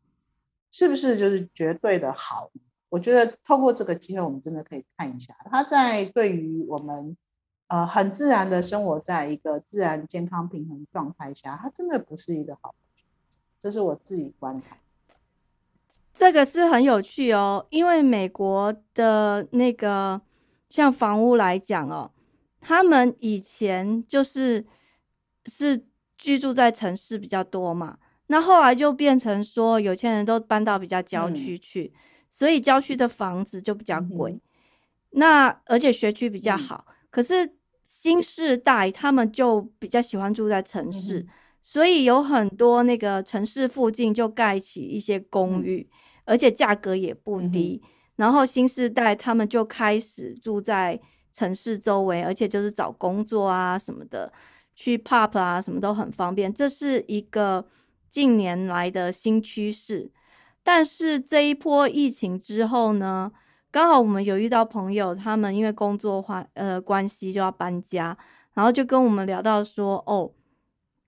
[SPEAKER 2] 是不是就是绝对的好？我觉得透过这个机会，我们真的可以看一下，它在对于我们呃很自然的生活在一个自然健康平衡状态下，它真的不是一个好，这是我自己观察。
[SPEAKER 1] 这个是很有趣哦，因为美国的那个像房屋来讲哦，他们以前就是是居住在城市比较多嘛，那后来就变成说有钱人都搬到比较郊区去，所以郊区的房子就比较贵，那而且学区比较好，可是新世代他们就比较喜欢住在城市，所以有很多那个城市附近就盖起一些公寓。而且价格也不低，然后新世代他们就开始住在城市周围，而且就是找工作啊什么的，去 pop 啊什么都很方便，这是一个近年来的新趋势。但是这一波疫情之后呢，刚好我们有遇到朋友，他们因为工作话呃关系就要搬家，然后就跟我们聊到说，哦，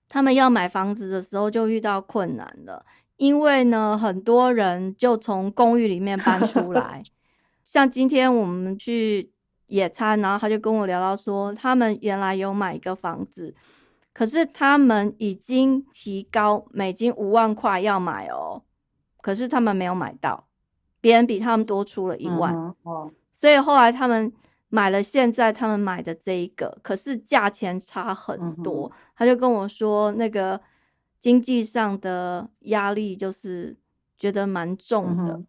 [SPEAKER 1] 他们要买房子的时候就遇到困难了。因为呢，很多人就从公寓里面搬出 *laughs* 来，像今天我们去野餐，然后他就跟我聊到说，他们原来有买一个房子，可是他们已经提高美金五万块要买哦，可是他们没有买到，别人比他们多出了一万，哦，所以后来他们买了现在他们买的这一个，可是价钱差很多，他就跟我说那个。经济上的压力就是觉得蛮重的，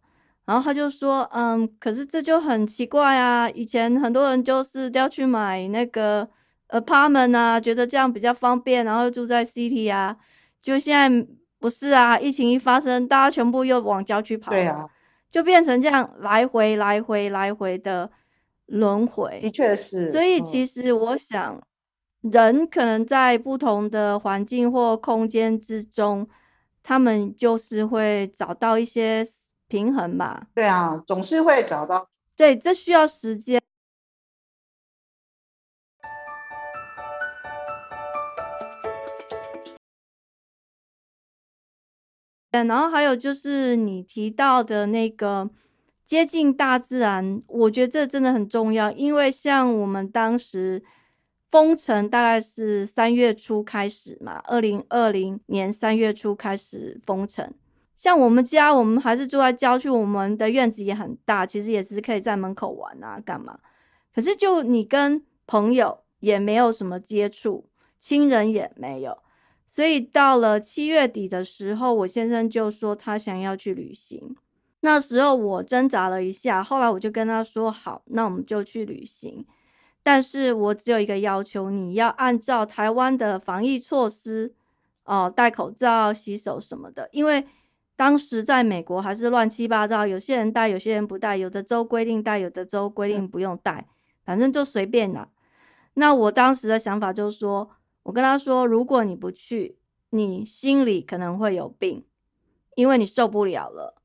[SPEAKER 1] 然后他就说，嗯，可是这就很奇怪啊，以前很多人就是要去买那个 apartment 啊，觉得这样比较方便，然后住在 city 啊，就现在不是啊，疫情一发生，大家全部又往郊区跑，
[SPEAKER 2] 对啊，
[SPEAKER 1] 就变成这样来回来回来回的轮回，
[SPEAKER 2] 的确是，
[SPEAKER 1] 所以其实我想。人可能在不同的环境或空间之中，他们就是会找到一些平衡吧。
[SPEAKER 2] 对啊，总是会找到。
[SPEAKER 1] 对，这需要时间。然后还有就是你提到的那个接近大自然，我觉得这真的很重要，因为像我们当时。封城大概是三月初开始嘛，二零二零年三月初开始封城。像我们家，我们还是住在郊区，我们的院子也很大，其实也是可以在门口玩啊，干嘛？可是就你跟朋友也没有什么接触，亲人也没有，所以到了七月底的时候，我先生就说他想要去旅行。那时候我挣扎了一下，后来我就跟他说好，那我们就去旅行。但是我只有一个要求，你要按照台湾的防疫措施，哦，戴口罩、洗手什么的。因为当时在美国还是乱七八糟，有些人戴，有些人不戴，有的州规定戴，有的州规定不用戴，反正就随便啦。那我当时的想法就是说，我跟他说，如果你不去，你心里可能会有病，因为你受不了了。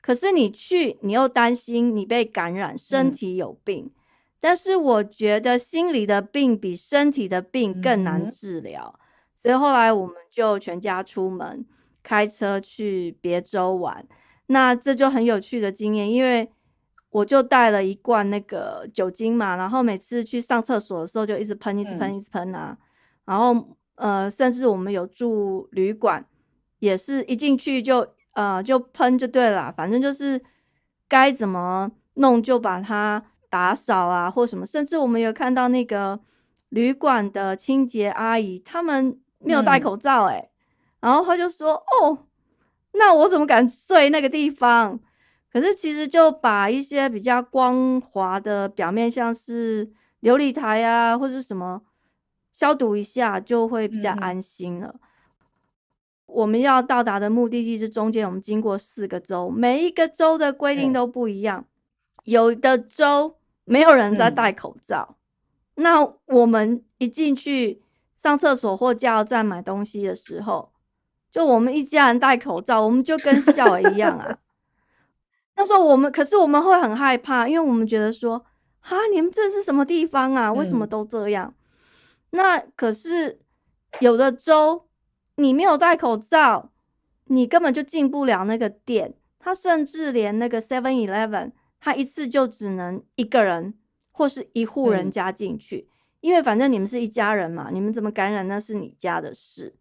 [SPEAKER 1] 可是你去，你又担心你被感染，身体有病。但是我觉得心理的病比身体的病更难治疗，所以后来我们就全家出门开车去别州玩。那这就很有趣的经验，因为我就带了一罐那个酒精嘛，然后每次去上厕所的时候就一直喷，一直喷，一直喷啊。然后呃，甚至我们有住旅馆，也是一进去就呃就喷就对了，反正就是该怎么弄就把它打扫啊，或什么。甚至我们有看到那个旅馆的清洁阿姨，他们没有戴口罩，哎，然后他就说：“哦，那我怎么敢睡那个地方？”可是其实就把一些比较光滑的表面，像是琉璃台啊，或者什么消毒一下，就会比较安心了。我们要到达的目的地是中间，我们经过四个州，每一个州的规定都不一样。有的州没有人在戴口罩，那我们一进去上厕所或加油站买东西的时候，就我们一家人戴口罩，我们就跟笑一样啊。*laughs* 那时候我们，可是我们会很害怕，因为我们觉得说，哈，你们这是什么地方啊？为什么都这样？那可是有的州，你没有戴口罩，你根本就进不了那个店。他甚至连那个 Seven Eleven，他一次就只能一个人或是一户人家进去，因为反正你们是一家人嘛，你们怎么感染那是你家的事。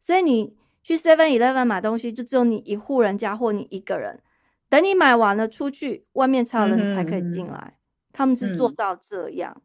[SPEAKER 1] 所以你去 Seven Eleven 买东西，就只有你一户人家或你一个人。等你买完了出去，外面才有人才可以进来。他们是做到这样。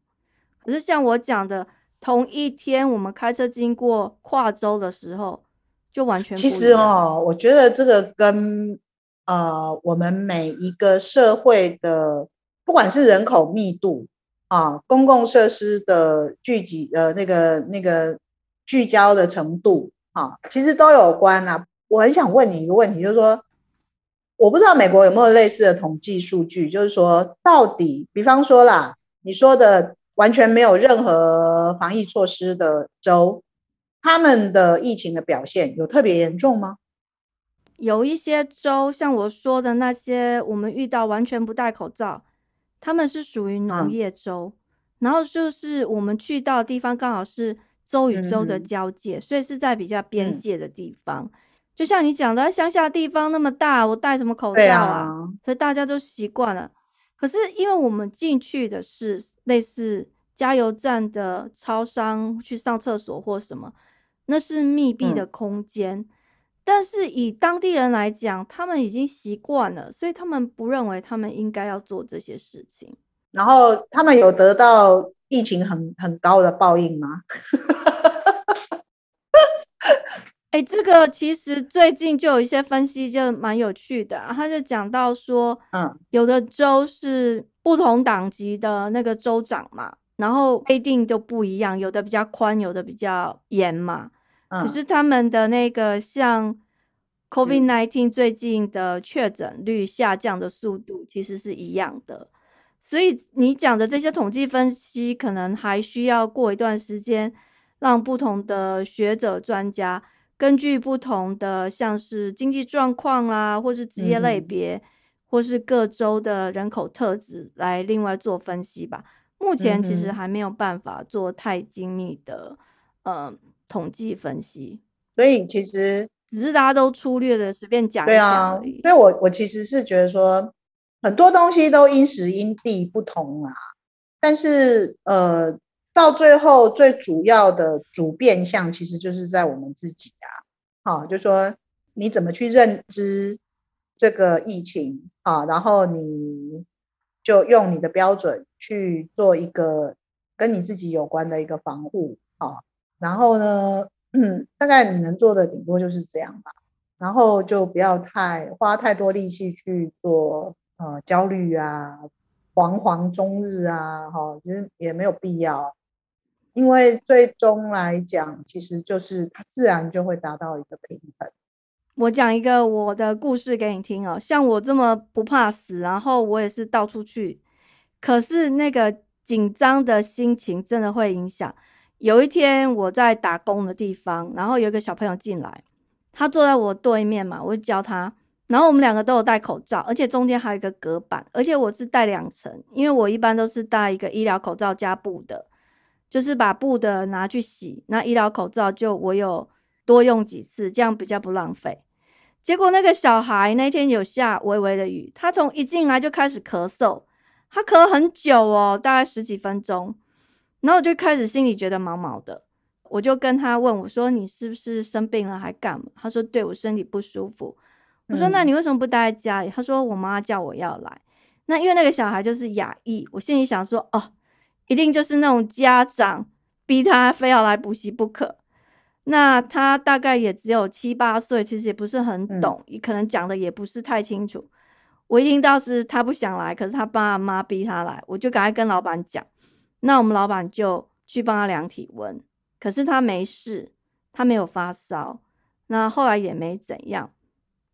[SPEAKER 1] 可是像我讲的，同一天我们开车经过跨州的时候，就完全
[SPEAKER 2] 其实哦，我觉得这个跟呃我们每一个社会的，不管是人口密度啊，公共设施的聚集呃那个那个聚焦的程度啊，其实都有关啊。我很想问你一个问题，就是说。我不知道美国有没有类似的统计数据，就是说，到底，比方说啦，你说的完全没有任何防疫措施的州，他们的疫情的表现有特别严重吗？
[SPEAKER 1] 有一些州，像我说的那些，我们遇到完全不戴口罩，他们是属于农业州，然后就是我们去到的地方刚好是州与州的交界，所以是在比较边界的地方。就像你讲的，乡下地方那么大，我戴什么口罩啊？所以大家都习惯了。可是因为我们进去的是类似加油站的超商，去上厕所或什么，那是密闭的空间。但是以当地人来讲，他们已经习惯了，所以他们不认为他们应该要做这些事情。
[SPEAKER 2] 然后他们有得到疫情很很高的报应吗？*laughs*
[SPEAKER 1] 哎，这个其实最近就有一些分析，就蛮有趣的。他就讲到说，嗯，有的州是不同党籍的那个州长嘛，然后规定就不一样，有的比较宽，有的比较严嘛。可是他们的那个像 COVID nineteen 最近的确诊率下降的速度其实是一样的。所以你讲的这些统计分析，可能还需要过一段时间，让不同的学者专家。根据不同的像是经济状况啦，或是职业类别，或是各州的人口特质来另外做分析吧。目前其实还没有办法做太精密的呃统计分析，
[SPEAKER 2] 所以其实
[SPEAKER 1] 只是大家都粗略的随便讲一讲而已。
[SPEAKER 2] 所以我我其实是觉得说很多东西都因时因地不同啊，但是呃。到最后，最主要的主变相其实就是在我们自己啊，好，就说你怎么去认知这个疫情啊，然后你就用你的标准去做一个跟你自己有关的一个防护啊，然后呢，嗯，大概你能做的顶多就是这样吧，然后就不要太花太多力气去做呃焦虑啊、惶惶终日啊，哈，其实也没有必要。因为最终来讲，其实就是它自然就会达到一个平衡。
[SPEAKER 1] 我讲一个我的故事给你听哦，像我这么不怕死，然后我也是到处去，可是那个紧张的心情真的会影响。有一天我在打工的地方，然后有一个小朋友进来，他坐在我对面嘛，我就教他，然后我们两个都有戴口罩，而且中间还有一个隔板，而且我是戴两层，因为我一般都是戴一个医疗口罩加布的。就是把布的拿去洗，那医疗口罩就我有多用几次，这样比较不浪费。结果那个小孩那天有下微微的雨，他从一进来就开始咳嗽，他咳很久哦，大概十几分钟。然后我就开始心里觉得毛毛的，我就跟他问我说：“你是不是生病了还干嘛？”他说：“对我身体不舒服。”我说：“那你为什么不待在家里？”他说：“我妈叫我要来。”那因为那个小孩就是亚裔，我心里想说：“哦，一定就是那种家长逼他非要来补习不可。”那他大概也只有七八岁，其实也不是很懂，也可能讲的也不是太清楚。我一听到是他不想来，可是他爸妈逼他来，我就赶快跟老板讲。那我们老板就去帮他量体温，可是他没事，他没有发烧，那后来也没怎样。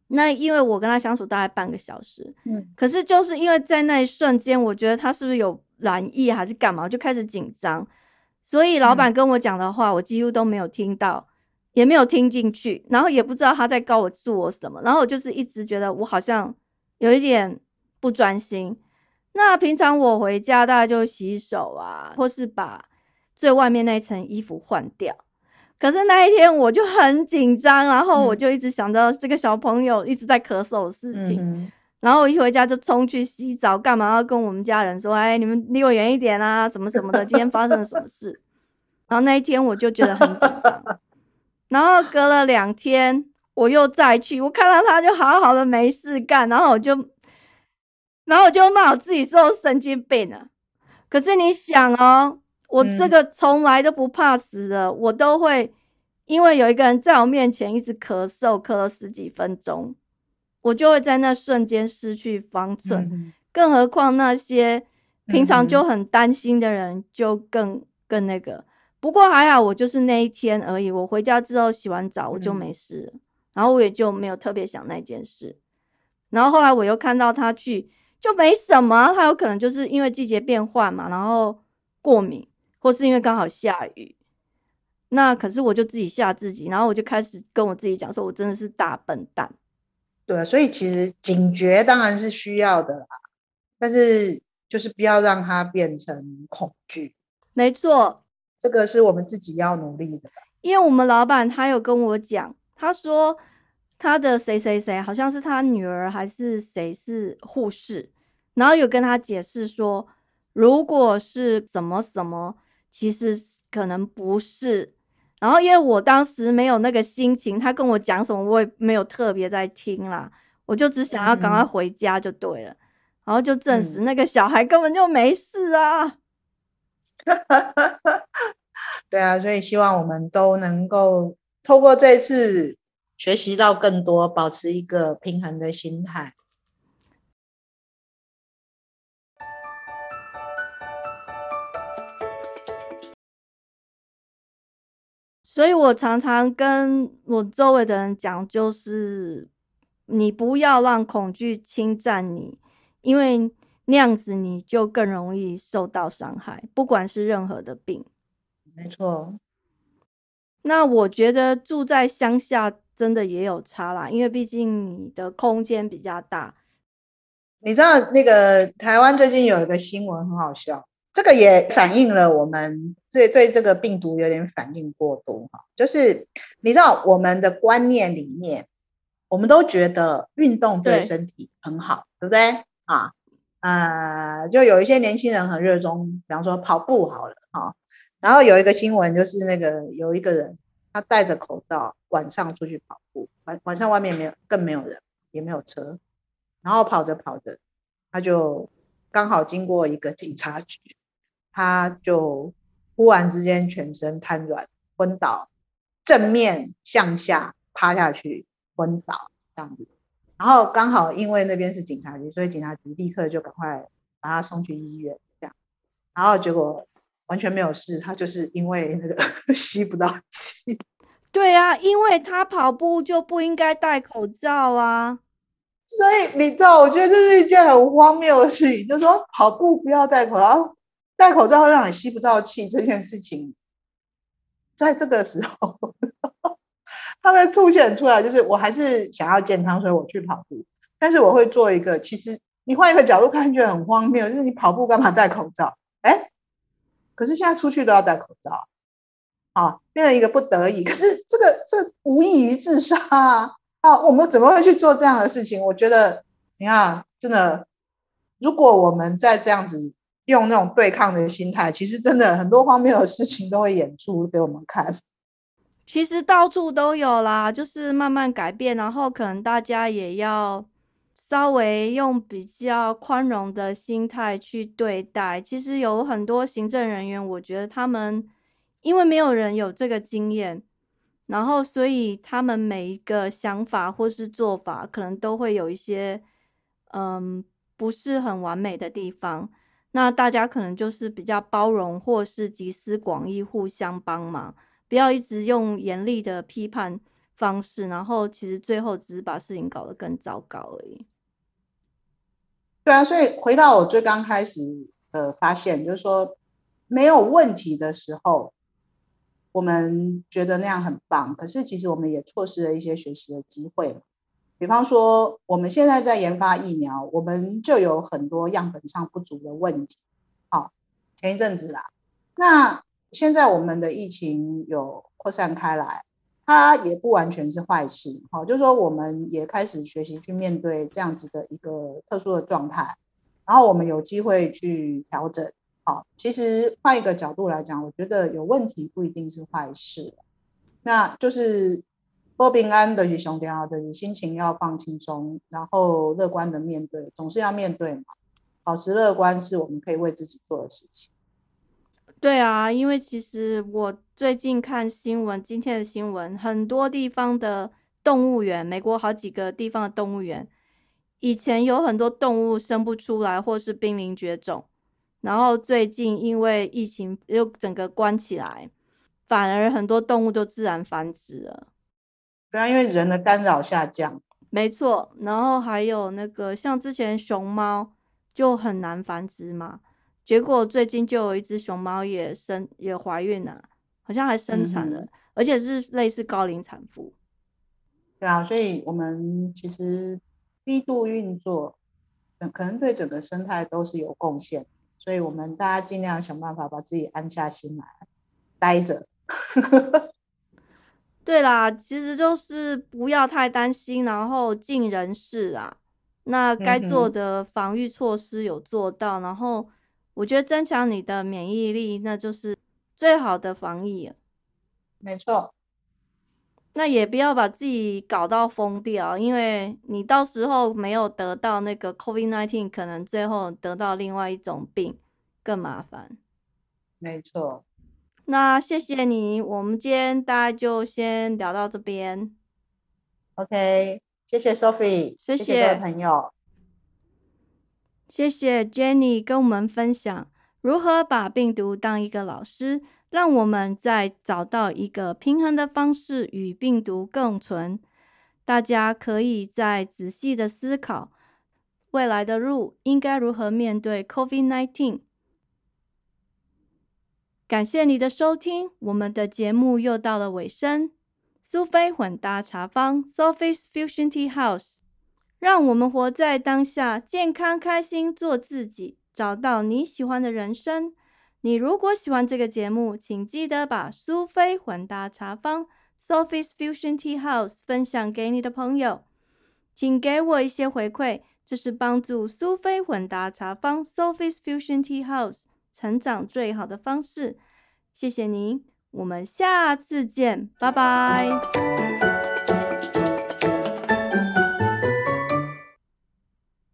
[SPEAKER 1] 那因为我跟他相处大概半个小时，嗯，可是就是因为在那一瞬间，我觉得他是不是有染疫还是干嘛，我就开始紧张。所以老板跟我讲的话，我几乎都没有听到，也没有听进去，然后也不知道他在告我做我什么，然后我就是一直觉得我好像有一点不专心。那平常我回家大概就洗手啊，或是把最外面那一层衣服换掉。可是那一天我就很紧张，然后我就一直想到这个小朋友一直在咳嗽的事情。然后我一回家就冲去洗澡，干嘛要跟我们家人说？哎，你们离我远一点啊，什么什么的。今天发生了什么事？*laughs* 然后那一天我就觉得很紧张。然后隔了两天，我又再去，我看到他就好好的没事干，然后我就，然后我就骂我自己说神经病了。可是你想哦，我这个从来都不怕死的，我都会因为有一个人在我面前一直咳嗽，咳了十几分钟。我就会在那瞬间失去方寸，更何况那些平常就很担心的人，就更更那个。不过还好，我就是那一天而已。我回家之后洗完澡，我就没事，然后我也就没有特别想那件事。然后后来我又看到他去，就没什么。他有可能就是因为季节变换嘛，然后过敏，或是因为刚好下雨。那可是我就自己吓自己，然后我就开始跟我自己讲说，我真的是大笨蛋。
[SPEAKER 2] 对，所以其实警觉当然是需要的啦，但是就是不要让它变成恐惧。
[SPEAKER 1] 没错，
[SPEAKER 2] 这个是我们自己要努力的。
[SPEAKER 1] 因为我们老板他有跟我讲，他说他的谁谁谁好像是他女儿还是谁是护士，然后有跟他解释说，如果是怎么怎么，其实可能不是。然后，因为我当时没有那个心情，他跟我讲什么，我也没有特别在听啦，我就只想要赶快回家就对了。然后就证实那个小孩根本就没事啊。*laughs*
[SPEAKER 2] 对啊，所以希望我们都能够透过这次学习到更多，保持一个平衡的心态。
[SPEAKER 1] 所以我常常跟我周围的人讲，就是你不要让恐惧侵占你，因为那样子你就更容易受到伤害，不管是任何的病。
[SPEAKER 2] 没错。
[SPEAKER 1] 那我觉得住在乡下真的也有差啦，因为毕竟你的空间比较大。
[SPEAKER 2] 你知道那个台湾最近有一个新闻很好笑。这个也反映了我们对对这个病毒有点反应过度哈，就是你知道我们的观念里面，我们都觉得运动对身体很好，对不对啊？呃，就有一些年轻人很热衷，比方说跑步好了哈。然后有一个新闻就是那个有一个人他戴着口罩晚上出去跑步，晚晚上外面没有更没有人也没有车，然后跑着跑着他就刚好经过一个警察局。他就忽然之间全身瘫软昏倒，正面向下趴下去昏倒这样子，然后刚好因为那边是警察局，所以警察局立刻就赶快把他送去医院这样，然后结果完全没有事，他就是因为那个 *laughs* 吸不到气。*laughs*
[SPEAKER 1] 对啊，因为他跑步就不应该戴口罩啊，
[SPEAKER 2] 所以你知道，我觉得这是一件很荒谬的事情，就是说跑步不要戴口罩。戴口罩会让你吸不到气这件事情，在这个时候，*laughs* 它会凸显出来。就是我还是想要健康，所以我去跑步。但是我会做一个，其实你换一个角度看，觉得很荒谬。就是你跑步干嘛戴口罩？哎，可是现在出去都要戴口罩，啊，变成一个不得已。可是这个这无异于自杀啊！啊，我们怎么会去做这样的事情？我觉得，你看，真的，如果我们在这样子用那种对抗的心态，其实真的很多方面的事情都会演出给我们看。
[SPEAKER 1] 其实到处都有啦，就是慢慢改变，然后可能大家也要稍微用比较宽容的心态去对待。其实有很多行政人员，我觉得他们因为没有人有这个经验，然后所以他们每一个想法或是做法，可能都会有一些嗯不是很完美的地方。那大家可能就是比较包容，或是集思广益，互相帮忙。不要一直用严厉的批判方式，然后其实最后只是把事情搞得更糟糕而已。
[SPEAKER 2] 对啊，所以回到我最刚开始的发现，就是说没有问题的时候，我们觉得那样很棒，可是其实我们也错失了一些学习的机会。比方说，我们现在在研发疫苗，我们就有很多样本上不足的问题。好，前一阵子啦，那。现在我们的疫情有扩散开来，它也不完全是坏事，好，就是说我们也开始学习去面对这样子的一个特殊的状态，然后我们有机会去调整，好，其实换一个角度来讲，我觉得有问题不一定是坏事，那就是多平安的与兄弟啊的，你心情要放轻松，然后乐观的面对，总是要面对嘛，保持乐观是我们可以为自己做的事情。
[SPEAKER 1] 对啊，因为其实我最近看新闻，今天的新闻，很多地方的动物园，美国好几个地方的动物园，以前有很多动物生不出来，或是濒临绝种，然后最近因为疫情又整个关起来，反而很多动物都自然繁殖了。
[SPEAKER 2] 对啊，因为人的干扰下降。
[SPEAKER 1] 没错，然后还有那个像之前熊猫就很难繁殖嘛。结果最近就有一只熊猫也生也怀孕了，好像还生产了，而且是类似高龄产妇。
[SPEAKER 2] 对啊，所以我们其实低度运作，可能对整个生态都是有贡献。所以我们大家尽量想办法把自己安下心来，待着。*laughs*
[SPEAKER 1] 对啦，其实就是不要太担心，然后尽人事啊。那该做的防御措施有做到，然后。我觉得增强你的免疫力，那就是最好的防疫。
[SPEAKER 2] 没错，
[SPEAKER 1] 那也不要把自己搞到疯掉，因为你到时候没有得到那个 COVID-19，可能最后得到另外一种病，更麻烦。
[SPEAKER 2] 没错，
[SPEAKER 1] 那谢谢你，我们今天大家就先聊到这边。
[SPEAKER 2] OK，谢谢 Sophie，谢谢各位朋友。
[SPEAKER 1] 谢谢 Jenny 跟我们分享如何把病毒当一个老师，让我们在找到一个平衡的方式与病毒共存。大家可以再仔细的思考未来的路应该如何面对 COVID-19。感谢你的收听，我们的节目又到了尾声。苏菲混搭茶坊 （Sophie's Fusion Tea House）。让我们活在当下，健康开心，做自己，找到你喜欢的人生。你如果喜欢这个节目，请记得把苏菲混搭茶坊 （Sophie's Fusion Tea House） 分享给你的朋友。请给我一些回馈，这是帮助苏菲混搭茶坊 （Sophie's Fusion Tea House） 成长最好的方式。谢谢您，我们下次见，拜拜。